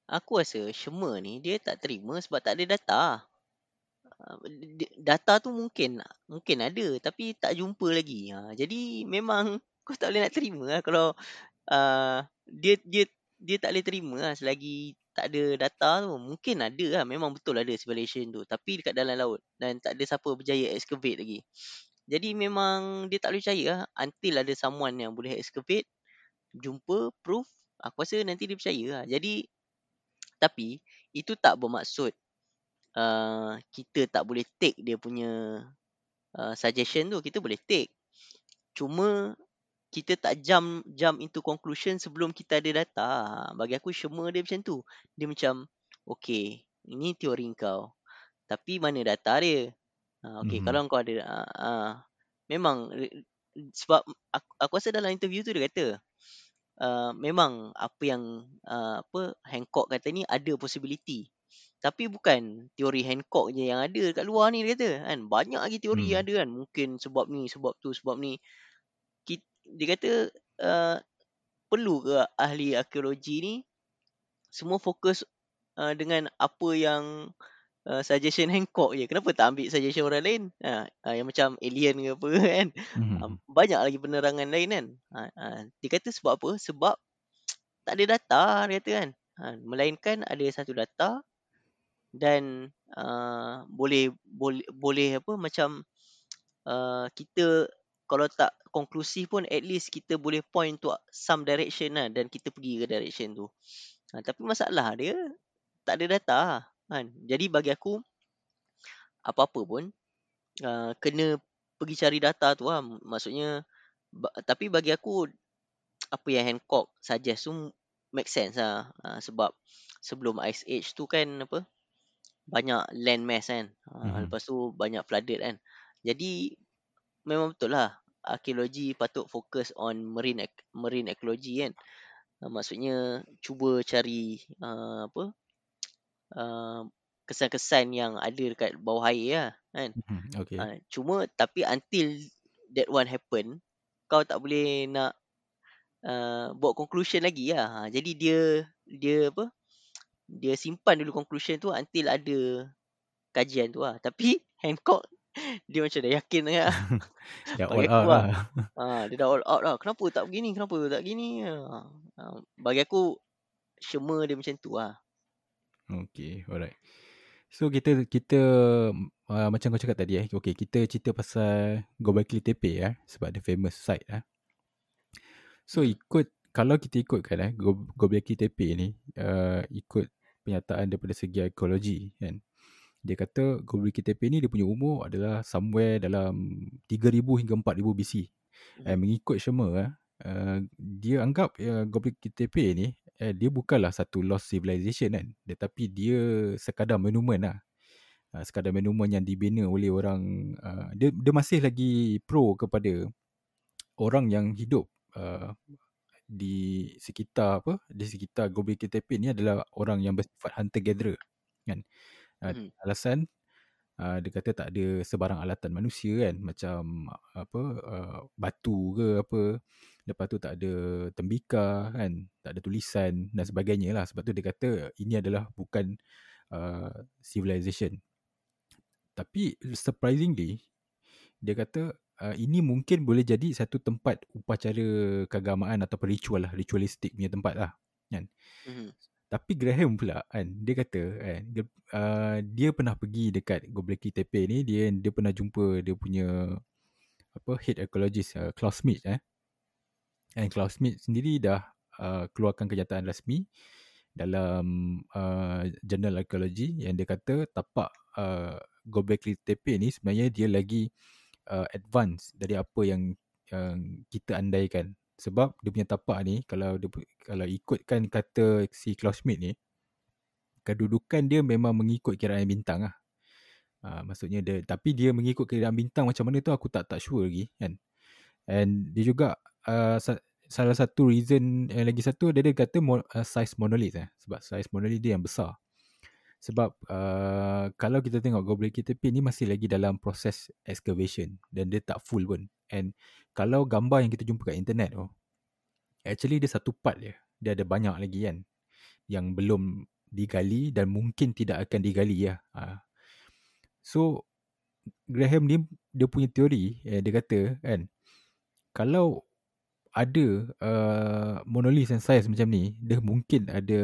Aku rasa Shema ni dia tak terima sebab tak ada data. Ah, data tu mungkin mungkin ada tapi tak jumpa lagi. Ha, jadi memang kau tak boleh nak terima lah kalau uh, dia dia dia tak boleh terima lah selagi tak ada data tu. Mungkin ada lah. Memang betul ada civilization tu. Tapi dekat dalam laut. Dan tak ada siapa berjaya excavate lagi. Jadi memang dia tak boleh percaya lah. Until ada someone yang boleh excavate. jumpa proof, aku rasa nanti dia percaya lah. Jadi, tapi itu tak bermaksud uh, kita tak boleh take dia punya uh, suggestion tu. Kita boleh take. Cuma kita tak jump jump into conclusion sebelum kita ada data. Bagi aku semua dia macam tu. Dia macam, okay, ini teori kau. Tapi mana data dia? Uh, okay, Mhm. kalau kau ada, uh, uh, memang sebab aku, aku rasa dalam interview tu dia kata, uh, memang apa yang uh, apa Hancock kata ni ada possibility. Tapi bukan teori Hancock je yang ada kat luar ni dia kata kan. Banyak lagi teori Hmm. yang ada kan. Mungkin sebab ni, sebab tu, sebab ni. Dia kata uh, perlu ke ahli arkeologi ni semua fokus uh, dengan apa yang uh, suggestion Hancock je. Kenapa tak ambil suggestion orang lain? Ha, uh, yang macam alien ke apa kan. Mhm. Uh, banyak lagi penerangan lain kan. Uh, uh, dia kata sebab apa? Sebab tak ada data dia kata kan. Uh, melainkan ada satu data dan uh, boleh boleh boleh apa macam uh, kita kalau tak konklusif pun at least kita boleh point to some direction lah dan kita pergi ke direction tu. Ha, tapi masalah dia tak ada data kan. Jadi bagi aku apa-apa pun uh, kena pergi cari data tu lah. Maksudnya ba- tapi bagi aku apa yang Hancock suggest tu make sense lah. Uh, sebab sebelum Ice Age tu kan apa banyak land mass kan. Mhm. Lepas tu banyak flooded kan. Jadi memang betul lah arkeologi patut fokus on marine ec- marine ecology kan. Uh, maksudnya cuba cari uh, apa uh, kesan-kesan yang ada dekat bawah air lah kan. Mhm. Okay. Uh, cuma tapi until that one happen kau tak boleh nak uh, buat conclusion lagi lah. Ha, jadi dia dia apa dia simpan dulu conclusion tu until ada kajian tu lah. Tapi Hancock dia macam dah yakin lah. Ya bagi all out lah. lah. Ha, dia dah all out lah. Kenapa tak begini? Kenapa tak begini? Ha, bagi aku semua dia macam tu lah. Okay, alright. So kita kita uh, macam kau cakap tadi eh. Okay, kita cerita pasal Gobekli Tepe eh sebab dia famous site eh. So ikut kalau kita ikutkan eh Go- Gobekli Tepe ni uh, ikut penyataan daripada segi ekologi kan. Dia kata Gobekli Tepe ni dia punya umur adalah somewhere dalam 3000 hingga 4000 BC. Eh Hmm. mengikut semua eh uh, dia anggap uh, Gobekli Tepe ni eh, dia bukanlah satu lost civilization kan tetapi dia sekadar monumen lah uh, sekadar monumen yang dibina oleh orang uh, dia dia masih lagi pro kepada orang yang hidup uh, di sekitar apa di sekitar Gobekli Tepe ni adalah orang yang bersifat hunter gatherer kan? Uh, Hmm. alasan uh, dia kata tak ada sebarang alatan manusia kan? Macam apa uh, batu ke apa. Lepas tu tak ada tembikar kan? Tak ada tulisan dan sebagainya lah. Sebab tu dia kata ini adalah bukan uh, civilization. Tapi surprisingly dia kata uh, ini mungkin boleh jadi satu tempat upacara keagamaan atau ritual lah ritualistik punya tempat lah kan Hmm. tapi Graham pula kan dia kata kan dia, uh, dia pernah pergi dekat Gobekli Tepe ni dia dia pernah jumpa dia punya apa head ecologist uh, Klaus Schmidt eh and Klaus Schmidt sendiri dah uh, keluarkan kenyataan rasmi dalam uh, jurnal arkeologi yang dia kata tapak uh, Gobekli Tepe ni sebenarnya dia lagi uh, advance dari apa yang yang kita andaikan sebab dia punya tapak ni kalau dia, kalau ikutkan kata si Klaus Schmidt ni kedudukan dia memang mengikut kiraan bintang lah. Uh, maksudnya dia tapi dia mengikut kiraan bintang macam mana tu aku tak tak sure lagi kan. And dia juga uh, sa- salah satu reason yang lagi satu dia, dia kata mo- uh, size monolith eh sebab size monolith dia yang besar. Sebab uh, kalau kita tengok Gobekli Tepe ni masih lagi dalam proses excavation dan dia tak full pun. And kalau gambar yang kita jumpa kat internet tu actually dia satu part je. Dia ada banyak lagi kan yang belum digali dan mungkin tidak akan digali lah. Uh, so Graham ni dia punya teori eh, dia kata kan kalau ada uh, monolith and size macam ni dia mungkin ada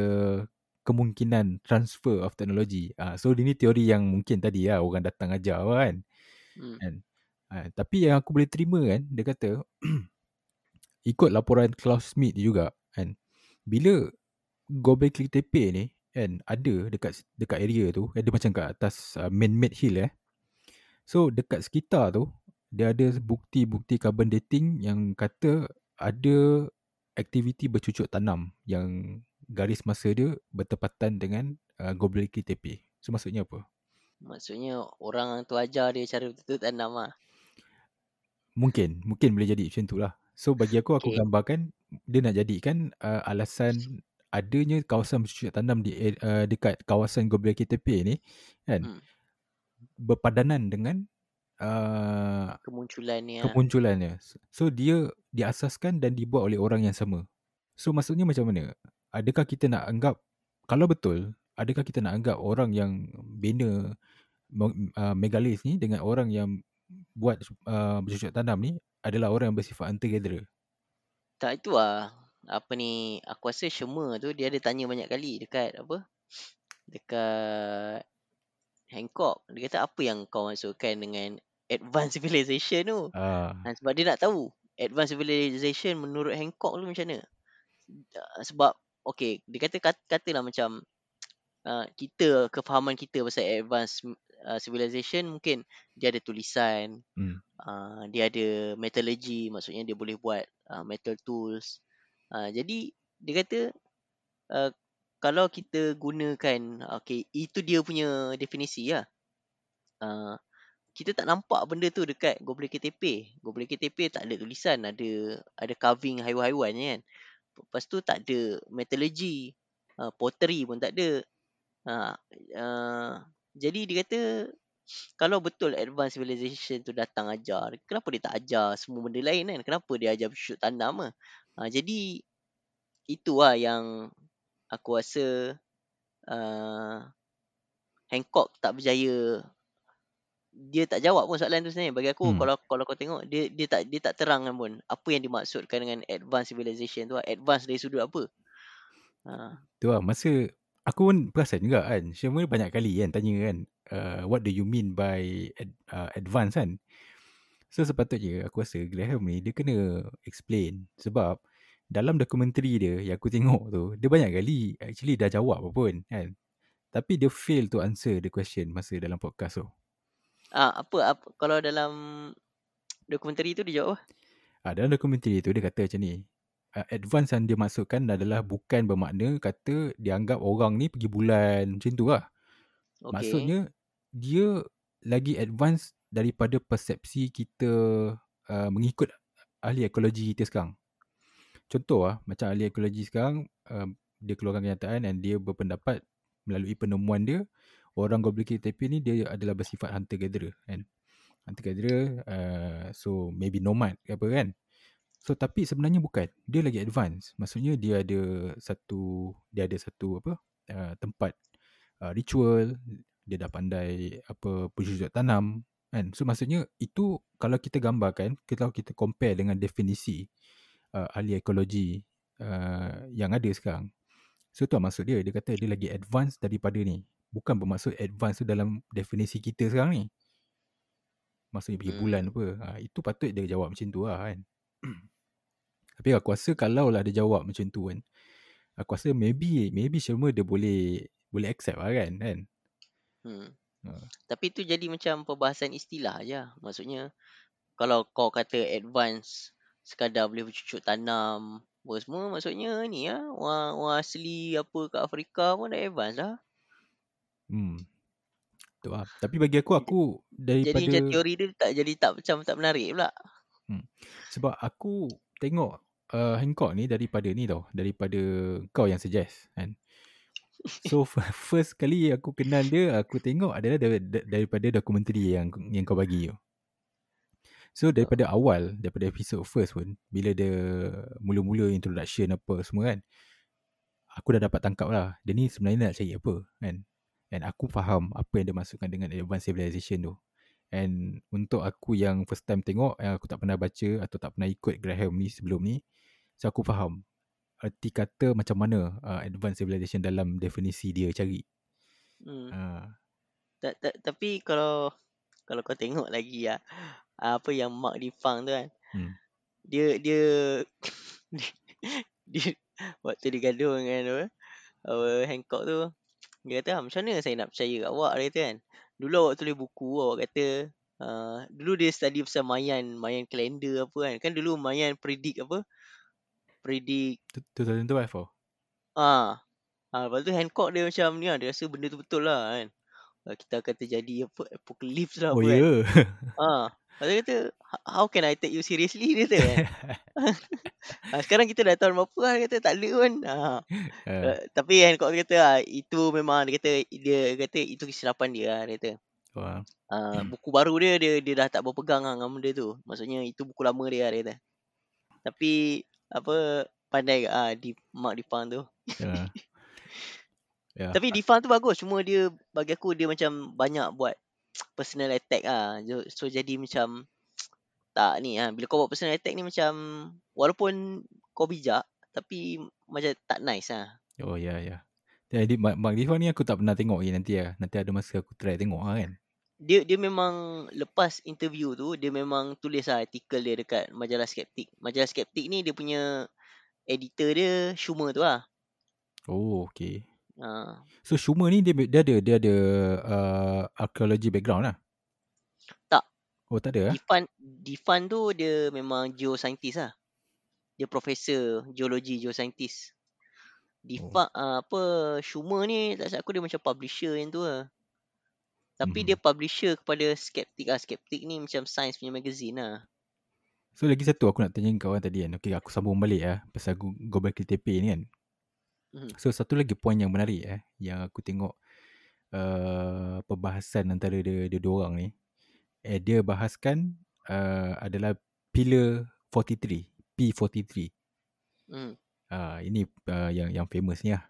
kemungkinan transfer of technology. Uh, so ini teori yang mungkin tadi lah orang datang ajar apa kan. Hmm. kan? Uh, tapi yang aku boleh terima kan dia kata ikut laporan Klaus Schmidt juga kan bila Gobekli Tepe ni kan ada dekat dekat area tu ada macam kat atas uh, man-made hill eh so dekat sekitar tu dia ada bukti-bukti carbon dating yang kata ada aktiviti bercucuk tanam yang garis masa dia bertepatan dengan uh, Gobekli Tepe so maksudnya apa Maksudnya orang tu ajar dia cara betul-betul tanam lah. Mungkin, mungkin boleh jadi macam tu lah. So bagi aku, aku Okay. gambarkan dia nak jadikan uh, alasan adanya kawasan bercucuk tanam di uh, dekat kawasan Gobekli Tepe ni kan Hmm. berpadanan dengan uh, Kemunculan ni lah. kemunculannya. So dia diasaskan dan dibuat oleh orang yang sama. So maksudnya macam mana? Adakah kita nak anggap kalau betul, adakah kita nak anggap orang yang bina uh, megalis ni dengan orang yang buat uh, bercucuk tanam ni adalah orang yang bersifat hunter-gatherer? Tak itu lah. Apa ni, aku rasa Sherma tu dia ada tanya banyak kali dekat apa? Dekat Hancock. Dia kata apa yang kau masukkan dengan advanced civilization tu? Ah, Ha, sebab dia nak tahu advanced civilization menurut Hancock tu macam mana. Uh, sebab okay, dia kata kat, katalah macam uh, kita kefahaman kita pasal advanced uh, civilization mungkin dia ada tulisan, hmm. uh, dia ada metallurgy maksudnya dia boleh buat uh, metal tools. Uh, jadi dia kata uh, kalau kita gunakan okay itu dia punya definisi lah. Uh, kita tak nampak benda tu dekat Gobekli Tepe. Gobekli Tepe tak ada tulisan, ada ada carving haiwan-haiwan kan. Lepas tu tak ada metallurgy, uh, pottery pun tak ada. Ha, uh, jadi dia kata kalau betul advanced civilization tu datang ajar, kenapa dia tak ajar semua benda lain kan? Kenapa dia ajar shoot tanam ah? Ha, jadi itulah yang aku rasa uh, Hancock tak berjaya dia tak jawab pun soalan tu sebenarnya bagi aku Hmm. kalau kalau kau tengok dia dia tak dia tak terangkan pun apa yang dimaksudkan dengan advanced civilization tu advance dari sudut apa ha Tu lah masa aku pun perasan juga kan. Syama banyak kali kan tanya kan uh, what do you mean by ad, uh, advance kan. So sepatutnya aku rasa Graham ni dia kena explain sebab dalam dokumentari dia yang aku tengok tu dia banyak kali actually dah jawab apa pun kan. Tapi dia fail to answer the question masa dalam podcast tu. Ah apa, apa kalau dalam dokumentari tu dia jawab apa Ah, dalam dokumentari tu dia kata macam ni. Uh, advance yang dia maksudkan adalah bukan bermakna kata dia anggap orang ni pergi bulan macam tu lah. okey Maksudnya dia lagi advance daripada persepsi kita uh, mengikut ahli ekologi kita sekarang. Contoh lah, macam ahli ekologi sekarang, uh, dia keluarkan kenyataan dan dia berpendapat melalui penemuan dia, orang Gobekli Tepe ni dia adalah bersifat hunter-gatherer kan. Hunter-gatherer, uh, so maybe nomad ke apa kan. So tapi sebenarnya bukan. Dia lagi advance. Maksudnya dia ada satu dia ada satu apa uh, tempat uh, ritual, dia dah pandai apa bercucuk tanam kan. So maksudnya itu kalau kita gambarkan, kalau kita compare dengan definisi uh, ahli ekologi uh, yang ada sekarang. So tu lah maksud dia, dia kata dia lagi advance daripada ni. Bukan bermaksud advance tu dalam definisi kita sekarang ni. Maksudnya pergi Hmm. bulan apa. Ha, itu patut dia jawab macam tu lah kan. Tapi aku rasa kalau lah dia jawab macam tu kan. Aku rasa maybe maybe Sherma dia boleh boleh accept lah kan. kan? hmm. Ha. tapi tu jadi macam perbahasan istilah je maksudnya kalau kau kata advance sekadar boleh bercucuk tanam apa semua maksudnya ni lah orang, orang asli apa kat Afrika pun dah advance lah Hmm. Tu lah. Tapi bagi aku, aku jadi daripada... macam teori dia tak jadi tak macam tak menarik pula Hmm. Sebab aku tengok uh, Hancock ni daripada ni tau. Daripada kau yang suggest kan. So first kali aku kenal dia, aku tengok adalah dar- dar- daripada dokumentari yang yang kau bagi tu. So daripada awal, daripada episode first pun, bila dia mula-mula introduction apa semua kan, aku dah dapat tangkap lah. Dia ni sebenarnya nak cari apa kan. And aku faham apa yang dia maksudkan dengan advanced civilization tu. And untuk aku yang first time tengok, yang aku tak pernah baca atau tak pernah ikut Graham ni sebelum ni, so aku faham erti kata macam mana uh, advanced civilization dalam definisi dia cari. hmm. Uh, Ta- ta- tapi kalau kalau kau tengok lagi ya apa yang Mark Defang tu kan hmm. dia dia dia waktu dia gaduh dengan apa apa Hancock tu dia kata "Ah, macam mana saya nak percaya kat awak? Dia kata kan dulu awak tulis buku awak kata uh, dulu dia study pasal Mayan Mayan calendar apa kan. Kan dulu Mayan predict apa? Predict Tu- 2012 oh. ah ah lepas tu Hancock dia macam ni lah dia rasa benda tu betul lah kan. Kita akan terjadi apa apocalypse lah Oh apa kan. Ya. Lepas dia kata "H- How can I take you seriously Dia kata kan ah, Sekarang kita dah tahun berapa lah Dia kata tak ada pun ah, Uh, Uh, tapi Hancock kata ah, itu memang dia kata dia kata itu kesilapan dia lah, dia kata. wah. Uh, buku baru dia dia dia dah tak berpegang lah dengan benda tu. Maksudnya itu buku lama dia lah, dia kata. Tapi apa pandai ah di Mark Difan tu. Ya. Ya. Tapi Difan tu bagus cuma dia bagi aku dia macam banyak buat personal attack ah. So, so jadi macam tak ni ah bila kau buat personal attack ni macam walaupun kau bijak tapi macam tak nice ah. Oh ya ya. Jadi Mark, Mark Diva ni aku tak pernah tengok lagi nanti lah. Nanti ada masa aku try tengok lah kan. dia dia memang lepas interview tu dia memang tulis lah artikel dia dekat majalah Skeptik. Majalah Skeptik ni dia punya editor dia Schumer tu lah. Oh okay. Ha. So Schumer ni dia, dia ada dia ada uh, archaeology background lah. Tak. Oh tak ada lah. Difan Difan tu dia memang geoscientist lah. Dia profesor geologi geoscientist. Difan oh. uh, apa Schumer ni tak silap aku dia macam publisher yang tu lah. Tapi Mhm. dia publisher kepada Skeptik lah. Skeptik ni macam science punya magazine lah. So lagi satu aku nak tanya kau kan tadi kan. Okay aku sambung balik lah. Pasal Go- Gobekli Tepe ni kan. Mhm. So satu lagi poin yang menarik eh. Yang aku tengok uh, perbahasan antara dia, dia dua orang ni. Eh dia bahaskan uh, adalah pillar 43. P43. Hmm. Uh, ini uh, yang yang famous ni lah.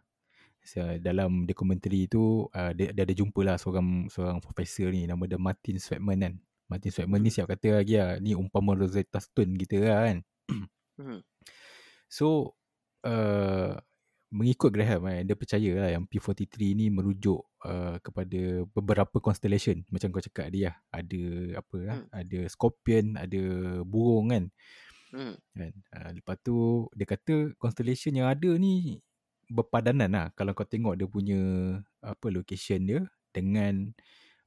So, dalam dokumentari tu uh, dia, dia ada jumpa lah seorang seorang profesor ni nama dia Martin Sweatman kan. Martin Sweatman ni Hmm. siap kata lagi lah ni umpama Rosetta Stone kita lah kan. Hmm. So uh, mengikut Graham eh, dia percaya lah yang P43 ni merujuk uh, kepada beberapa constellation macam kau cakap dia lah. Ada apa lah, Hmm. ada scorpion, ada burung kan. Hmm. kan. Uh, lepas tu dia kata constellation yang ada ni berpadanan lah kalau kau tengok dia punya apa location dia dengan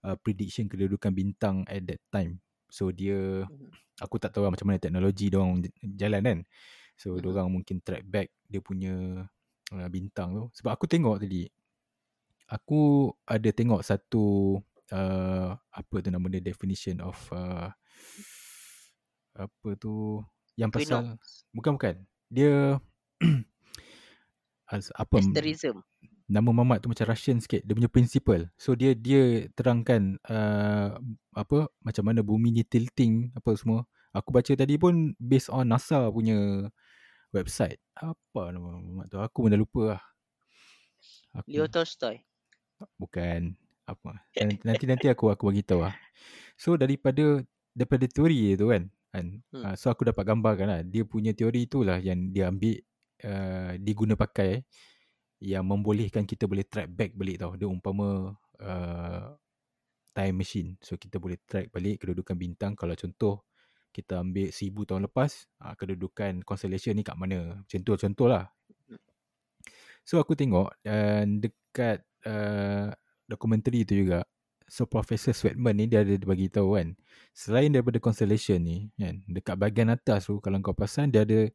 uh, prediction kedudukan bintang at that time. So dia Mhm. aku tak tahu lah macam mana teknologi dia orang jalan kan. So dia orang mungkin track back dia punya uh, bintang tu. Sebab aku tengok tadi aku ada tengok satu uh, apa tu nama dia definition of uh, apa tu yang pasal Equinox. bukan bukan. Dia as- apa Asterism. nama Mamat tu macam Russian sikit dia punya principle so dia dia terangkan uh, apa macam mana bumi ni tilting apa semua aku baca tadi pun based on NASA punya website. Apa nama Mamat tu? Aku pun dah lupa lah. Aku Leo Tolstoy. bukan. Apa? Nanti nanti, aku aku bagi tahu lah. So daripada daripada teori tu kan kan? Hmm. uh, so aku dapat gambarkan lah. Dia punya teori itulah yang dia ambil uh, diguna pakai yang membolehkan kita boleh track back balik tau. Dia umpama uh, time machine. So kita boleh track balik kedudukan bintang. Kalau contoh kita ambil seribu tahun lepas uh, kedudukan constellation ni kat mana. Macam tu contoh lah so aku tengok dan dekat uh, dokumentari tu juga so Professor Sweatman ni dia ada bagi tahu kan selain daripada constellation ni kan dekat bahagian atas tu kalau kau perasan dia ada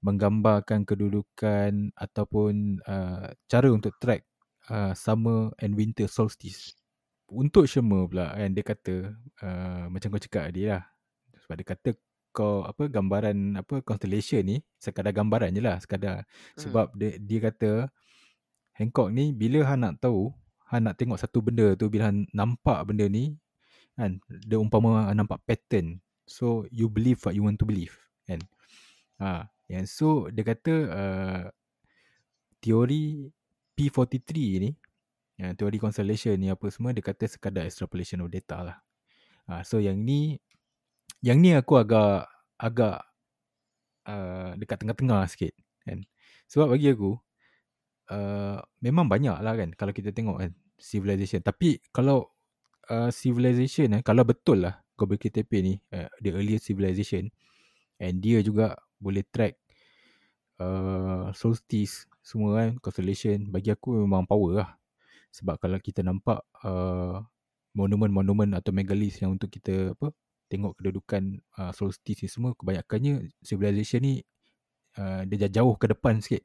menggambarkan kedudukan ataupun uh, cara untuk track uh, summer and winter solstice. Untuk semua pula kan dia kata uh, macam kau cakap tadi lah sebab dia kata kau apa gambaran apa constellation ni sekadar gambaran je lah sekadar. Hmm. sebab dia dia kata Hancock ni bila han nak tahu han nak tengok satu benda tu bila han nampak benda ni kan dia umpama han nampak pattern. So you believe what you want to believe kan. Ha yang so dia kata uh, teori P43 ni uh, teori constellation ni apa semua dia kata sekadar extrapolation of data lah. Ha, so yang ni yang ni aku agak agak uh, dekat tengah-tengah sikit kan sebab bagi aku uh, memang banyak lah kan kalau kita tengok kan civilization tapi kalau uh, civilization eh, kalau betul lah Gobekli Tepe ni uh, the earliest civilization And dia juga boleh track uh, solstice semua kan, constellation. Bagi aku memang power lah. Sebab kalau kita nampak uh, monumen-monumen atau megalith yang untuk kita apa tengok kedudukan uh, solstice ni semua kebanyakannya civilization ni uh, dia jauh ke depan sikit.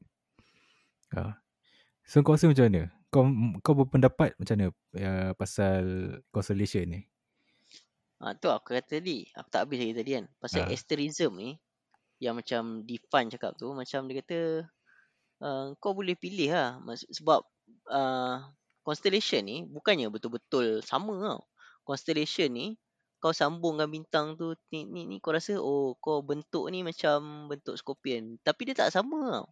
Uh. So kau rasa macam mana? Kau kau berpendapat macam mana uh, pasal constellation ni? Ha, tu aku kata tadi. Aku tak habis lagi tadi kan. Pasal ha. asterism ni. Yang macam Define cakap tu. Macam dia kata. Uh, kau boleh pilih lah. Sebab. Uh, constellation ni. Bukannya betul-betul sama tau. Constellation ni. Kau sambungkan bintang tu. Ni, ni, ni kau rasa. Oh kau bentuk ni macam bentuk scorpion. Tapi dia tak sama tau.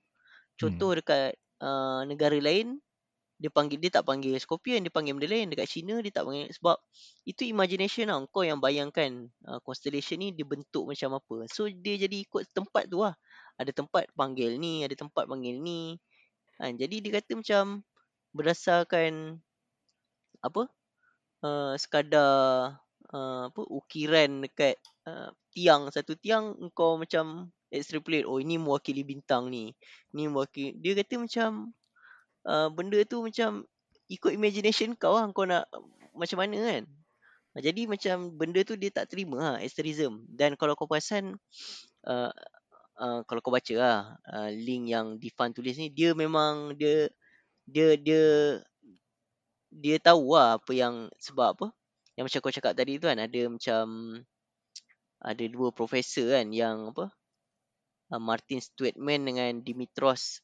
Contoh hmm. dekat uh, negara lain dia panggil dia tak panggil scorpion dia panggil benda lain dekat China dia tak panggil sebab itu imagination tau kau yang bayangkan uh, constellation ni dia bentuk macam apa so dia jadi ikut tempat tu lah ada tempat panggil ni ada tempat panggil ni ha, jadi dia kata macam berdasarkan apa uh, sekadar uh, apa ukiran dekat uh, tiang satu tiang kau macam extrapolate oh ini mewakili bintang ni ni mewakili dia kata macam uh, benda tu macam ikut imagination kau lah kau nak macam mana kan. Jadi macam benda tu dia tak terima lah asterism. Dan kalau kau perasan uh, uh, kalau kau baca lah uh, link yang Difan tulis ni dia memang dia dia dia dia tahu lah apa yang sebab apa yang macam kau cakap tadi tu kan ada macam ada dua profesor kan yang apa uh, Martin Stuartman dengan Dimitros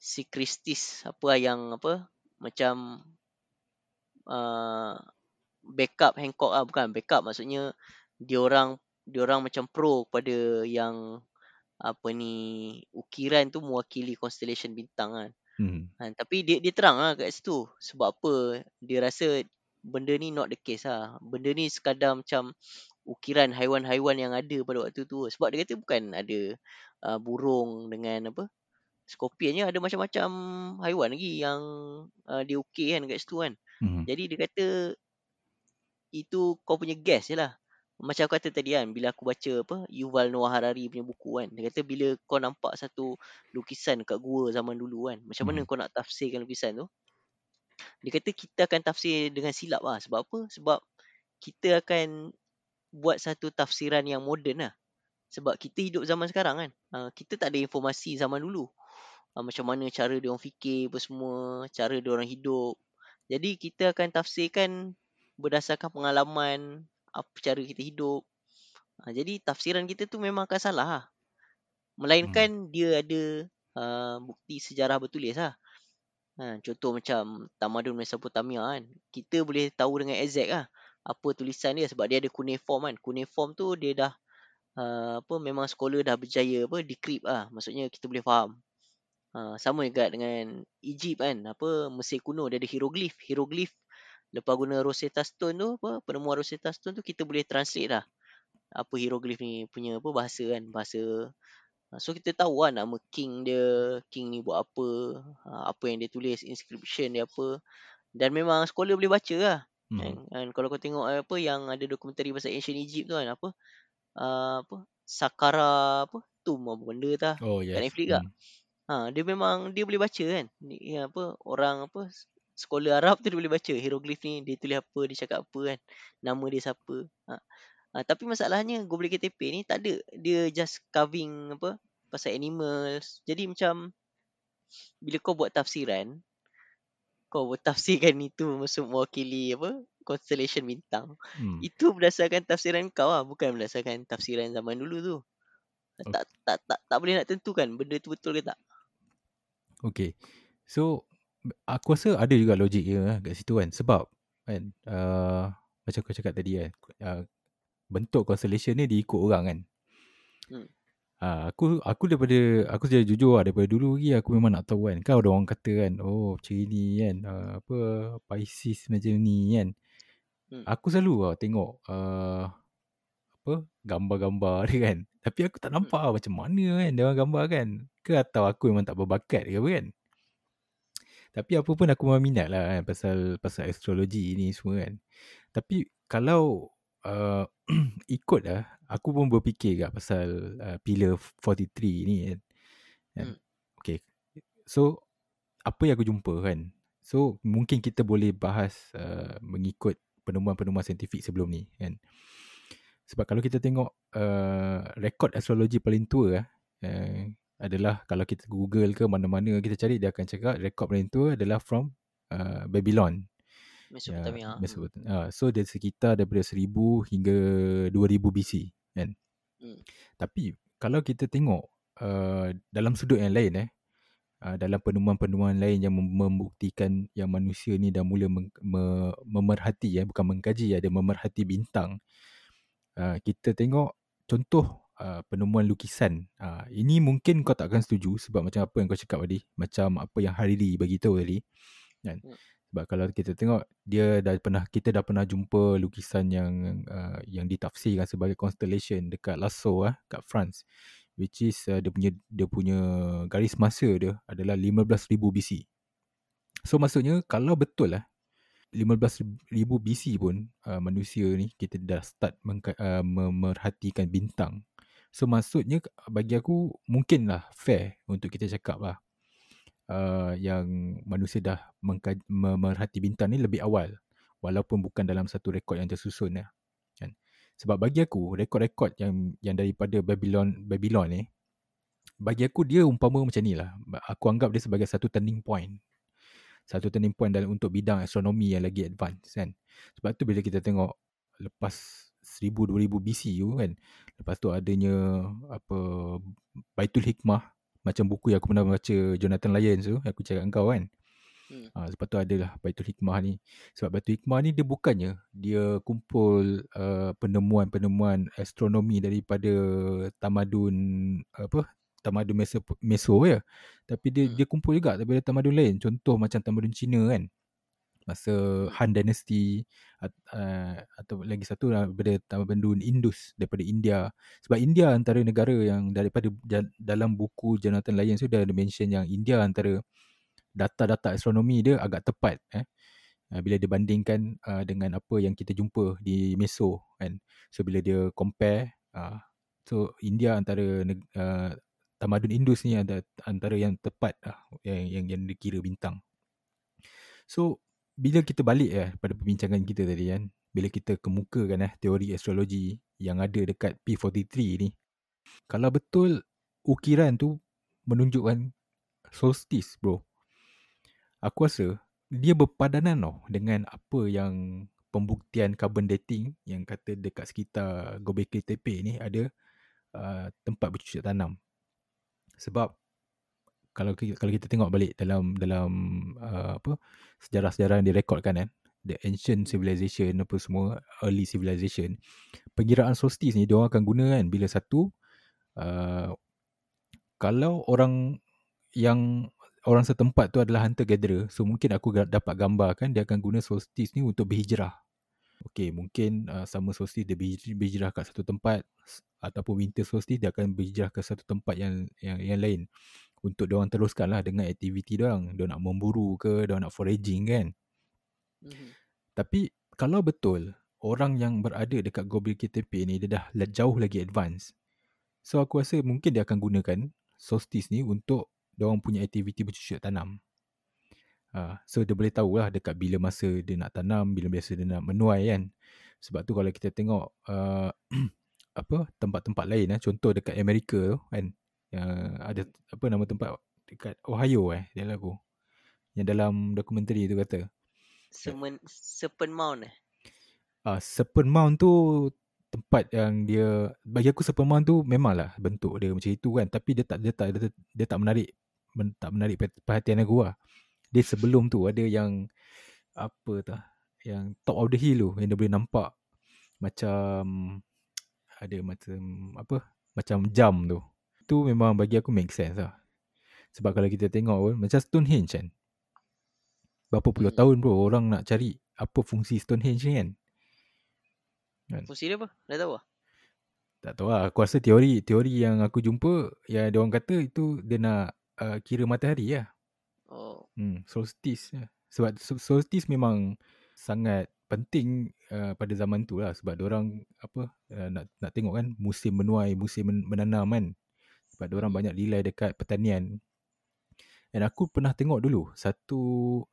si Kristis apa yang apa macam uh, backup Hancock ah bukan backup maksudnya dia orang dia orang macam pro pada yang apa ni ukiran tu mewakili constellation bintang kan. Hmm. Ha, tapi dia dia terang lah kat situ sebab apa dia rasa benda ni not the case lah. Benda ni sekadar macam ukiran haiwan-haiwan yang ada pada waktu tu. Sebab dia kata bukan ada uh, burung dengan apa Scorpion ada macam-macam haiwan lagi yang uh, dia okey kan kat situ kan. Hmm. Jadi dia kata itu kau punya guess je lah. Macam aku kata tadi kan bila aku baca apa Yuval Noah Harari punya buku kan. Dia kata bila kau nampak satu lukisan kat gua zaman dulu kan. Macam mana hmm. kau nak tafsirkan lukisan tu. Dia kata kita akan tafsir dengan silap lah. Sebab apa? Sebab kita akan buat satu tafsiran yang moden lah. Sebab kita hidup zaman sekarang kan. Uh, kita tak ada informasi zaman dulu uh, macam mana cara dia orang fikir apa semua, cara dia orang hidup. Jadi kita akan tafsirkan berdasarkan pengalaman apa cara kita hidup. Uh, jadi tafsiran kita tu memang akan salah lah. Melainkan hmm. dia ada uh, bukti sejarah bertulis lah. Ha, contoh macam Tamadun Mesopotamia kan. Kita boleh tahu dengan exact lah. Apa tulisan dia sebab dia ada cuneiform kan. Cuneiform tu dia dah uh, apa memang scholar dah berjaya apa decrypt lah. Maksudnya kita boleh faham. Ha, sama juga dengan Egypt kan apa Mesir kuno dia ada hieroglif hieroglif lepas guna Rosetta Stone tu apa penemuan Rosetta Stone tu kita boleh translate lah apa hieroglif ni punya apa bahasa kan bahasa ha, so kita tahu lah nama king dia king ni buat apa ha, apa yang dia tulis inscription dia apa dan memang scholar boleh baca lah hmm. kan? kan kalau kau tengok apa yang ada dokumentari pasal ancient Egypt tu kan apa uh, apa Sakara apa tomb apa benda tu oh, yes. kat Netflix hmm. lah Ha, dia memang dia boleh baca kan. Ni apa orang apa sekolah Arab tu dia boleh baca hieroglif ni dia tulis apa dia cakap apa kan. Nama dia siapa. Ha. Ha, tapi masalahnya Goblet KTP ni tak ada. Dia just carving apa pasal animals. Jadi macam bila kau buat tafsiran kau buat tafsirkan itu masuk mewakili apa constellation bintang. Hmm. Itu berdasarkan tafsiran kau lah bukan berdasarkan tafsiran zaman dulu tu. Okay. Tak, tak tak tak boleh nak tentukan benda tu betul ke tak. Okay. So, aku rasa ada juga logik dia eh, kat situ kan. Sebab, kan, uh, macam aku cakap tadi kan, uh, bentuk constellation ni diikut orang kan. Hmm. Uh, aku aku daripada aku secara jujur lah daripada dulu lagi aku memang nak tahu kan. Kau ada orang kata kan oh macam ni kan uh, apa Pisces macam ni kan. Hmm. aku selalu lah tengok uh, apa gambar-gambar dia kan. Tapi aku tak nampak lah macam mana kan dia orang gambar kan. Ke atau aku memang tak berbakat ke apa kan. Tapi apa pun aku memang minat lah kan pasal pasal astrologi ni semua kan. Tapi kalau uh, ikut lah aku pun berfikir kat pasal uh, pillar 43 ni kan. kan. Hmm. Okay. So, apa yang aku jumpa kan. So, mungkin kita boleh bahas uh, mengikut penemuan-penemuan saintifik sebelum ni kan. Sebab kalau kita tengok uh, rekod astrologi paling tua uh, adalah kalau kita google ke mana-mana kita cari dia akan cakap rekod paling tua adalah from uh, Babylon. Mesopotamia. Ya, Mesopotamia. Uh, so dia sekitar daripada 1000 hingga 2000 BC kan. Hmm. Tapi kalau kita tengok uh, dalam sudut yang lain eh uh, dalam penemuan-penemuan lain yang membuktikan yang manusia ni dah mula mem- me- memerhati ya eh, bukan mengkaji ada memerhati bintang. Uh, kita tengok contoh uh, penemuan lukisan. Uh, ini mungkin kau tak akan setuju sebab macam apa yang kau cakap tadi, macam apa yang Hariri bagi tahu tadi. Kan? Hmm. Sebab kalau kita tengok dia dah pernah kita dah pernah jumpa lukisan yang uh, yang ditafsirkan sebagai constellation dekat Lascaux ah kat France which is uh, dia punya dia punya garis masa dia adalah 15000 BC. So maksudnya kalau betul lah 15000 BC pun uh, manusia ni kita dah start mengka, uh, memerhatikan bintang. So maksudnya bagi aku mungkinlah fair untuk kita cakap lah uh, yang manusia dah memerhati bintang ni lebih awal. Walaupun bukan dalam satu rekod yang tersusun ya kan. Sebab bagi aku rekod-rekod yang yang daripada Babylon Babylon ni bagi aku dia umpama macam ni lah. Aku anggap dia sebagai satu turning point. Satu turning point dalam untuk bidang astronomi yang lagi advance kan. Sebab tu bila kita tengok lepas 1000 2000 BC tu kan lepas tu adanya apa Baitul Hikmah macam buku yang aku pernah baca Jonathan Lyons tu aku cakap dengan kau kan. Hmm. ha, sebab tu adalah Baitul Hikmah ni. Sebab Baitul Hikmah ni dia bukannya dia kumpul uh, penemuan-penemuan astronomi daripada tamadun apa tamadun Meso, Meso ya. Tapi dia hmm. dia kumpul juga daripada tamadun lain. Contoh macam tamadun Cina kan masa Han Dynasty uh, atau lagi satu daripada tamadun Indus daripada India. Sebab India antara negara yang daripada dalam buku Jonathan Lyons dia ada mention yang India antara data-data astronomi dia agak tepat eh. Uh, bila dia bandingkan uh, dengan apa yang kita jumpa di Meso kan. So bila dia compare uh, so India antara uh, tamadun Indus ni ada antara yang tepat uh, yang yang yang dikira bintang. So bila kita balik eh pada perbincangan kita tadi kan bila kita kemukakan eh teori astrologi yang ada dekat P43 ni kalau betul ukiran tu menunjukkan solstice bro aku rasa dia berpadanan tau dengan apa yang pembuktian carbon dating yang kata dekat sekitar Gobekli Tepe ni ada uh, tempat bercucuk tanam. Sebab kalau kalau kita tengok balik dalam dalam uh, apa sejarah-sejarah yang direkodkan kan the ancient civilization apa semua early civilization pengiraan solstice ni dia orang akan guna kan bila satu uh, kalau orang yang orang setempat tu adalah hunter gatherer so mungkin aku dapat gambarkan dia akan guna solstice ni untuk berhijrah. Okay, mungkin uh, summer solstice dia berhijrah kat satu tempat ataupun winter solstice dia akan berhijrah ke satu tempat yang yang yang lain untuk dia orang teruskan lah dengan aktiviti dia orang. Dia nak memburu ke, dia nak foraging kan. Mm-hmm. Tapi kalau betul orang yang berada dekat Gobil KTP ni dia dah jauh lagi advance. So aku rasa mungkin dia akan gunakan solstice ni untuk dia orang punya aktiviti bercucuk tanam. Uh, so dia boleh tahu lah dekat bila masa dia nak tanam, bila masa dia nak menuai kan. Sebab tu kalau kita tengok uh, apa tempat-tempat lain, eh, contoh dekat Amerika kan, yang ada apa nama tempat dekat Ohio eh dia lagu. Yang dalam dokumentari tu kata. Semen, Serpent Mound eh? Ah uh, Serpent Mound tu tempat yang dia bagi aku Serpent Mound tu memanglah bentuk dia macam itu kan. Tapi dia tak dia tak dia, dia tak menarik men, tak menarik perhatian aku lah. Dia sebelum tu ada yang apa tah yang top of the hill tu yang dia boleh nampak macam ada macam apa macam jam tu tu memang bagi aku make sense lah. Sebab kalau kita tengok pun, macam Stonehenge kan. Berapa puluh hmm. tahun bro orang nak cari apa fungsi Stonehenge ni kan. kan? Fungsi dia apa? Dah tahu lah? Tak tahu lah. Aku rasa teori teori yang aku jumpa, yang dia orang kata itu dia nak uh, kira matahari lah. Oh. Hmm, solstice. Lah. Sebab solstice memang sangat penting uh, pada zaman tu lah sebab orang apa uh, nak nak tengok kan musim menuai, musim men- menanam kan. Sebab orang Hmm. banyak rely dekat pertanian. Dan aku pernah tengok dulu satu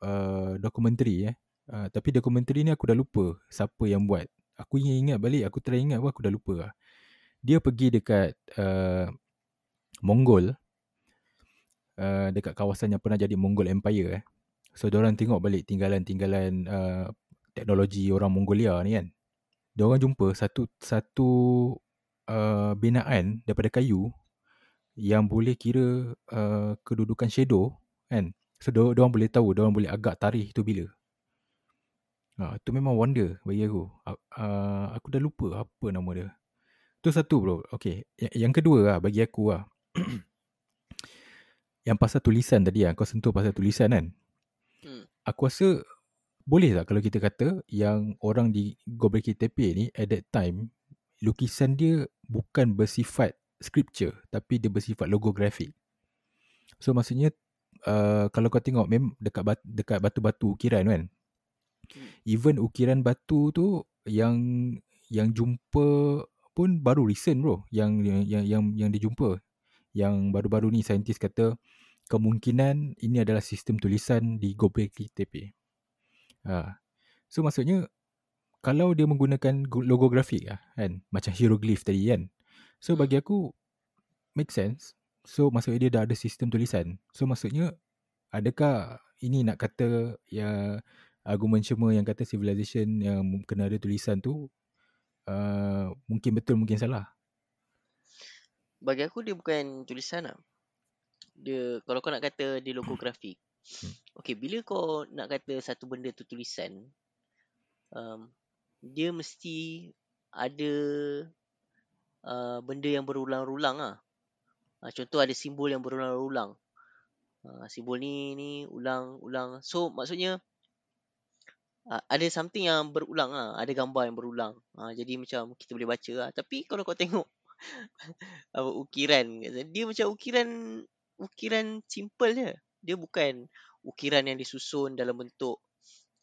uh, dokumentari eh. Uh, tapi dokumentari ni aku dah lupa siapa yang buat. Aku ingat balik, aku try ingat pun aku dah lupa lah. Dia pergi dekat uh, Mongol. Uh, dekat kawasan yang pernah jadi Mongol Empire eh. So, orang tengok balik tinggalan-tinggalan uh, teknologi orang Mongolia ni kan. Diorang jumpa satu satu uh, binaan daripada kayu yang boleh kira uh, kedudukan shadow kan. So, diorang boleh tahu, diorang boleh agak tarikh tu bila. Ha, tu memang wonder bagi aku. Uh, aku dah lupa apa nama dia. Tu satu bro. Okay. Yang, yang kedua lah bagi aku lah. yang pasal tulisan tadi lah. Kau sentuh pasal tulisan kan. Hmm. Aku rasa boleh tak kalau kita kata yang orang di Gobekli Tepe ni at that time lukisan dia bukan bersifat scripture tapi dia bersifat logografik. So maksudnya uh, kalau kau tengok mem dekat bat, dekat batu-batu ukiran kan. Hmm. Even ukiran batu tu yang yang jumpa pun baru recent bro yang yang yang yang, yang dijumpa. Yang baru-baru ni saintis kata kemungkinan ini adalah sistem tulisan di Gobekli Tepe. Ha. So maksudnya kalau dia menggunakan logografik lah, kan macam hieroglyph tadi kan. So Hmm. bagi aku make sense. So maksudnya dia dah ada sistem tulisan. So maksudnya adakah ini nak kata ya argument semua yang kata civilization yang kena ada tulisan tu uh, mungkin betul mungkin salah. Bagi aku dia bukan tulisan lah. Dia kalau kau nak kata dia logografik. Hmm. Okay, bila kau nak kata satu benda tu tulisan, um, dia mesti ada uh, benda yang berulang-ulang lah. Uh, contoh ada simbol yang berulang-ulang. Uh, simbol ni ni ulang-ulang. So maksudnya uh, ada something yang berulang lah. Ada gambar yang berulang. Uh, jadi macam kita boleh baca lah. Tapi kalau kau tengok apa ukiran dia macam ukiran ukiran simple je. Dia bukan ukiran yang disusun dalam bentuk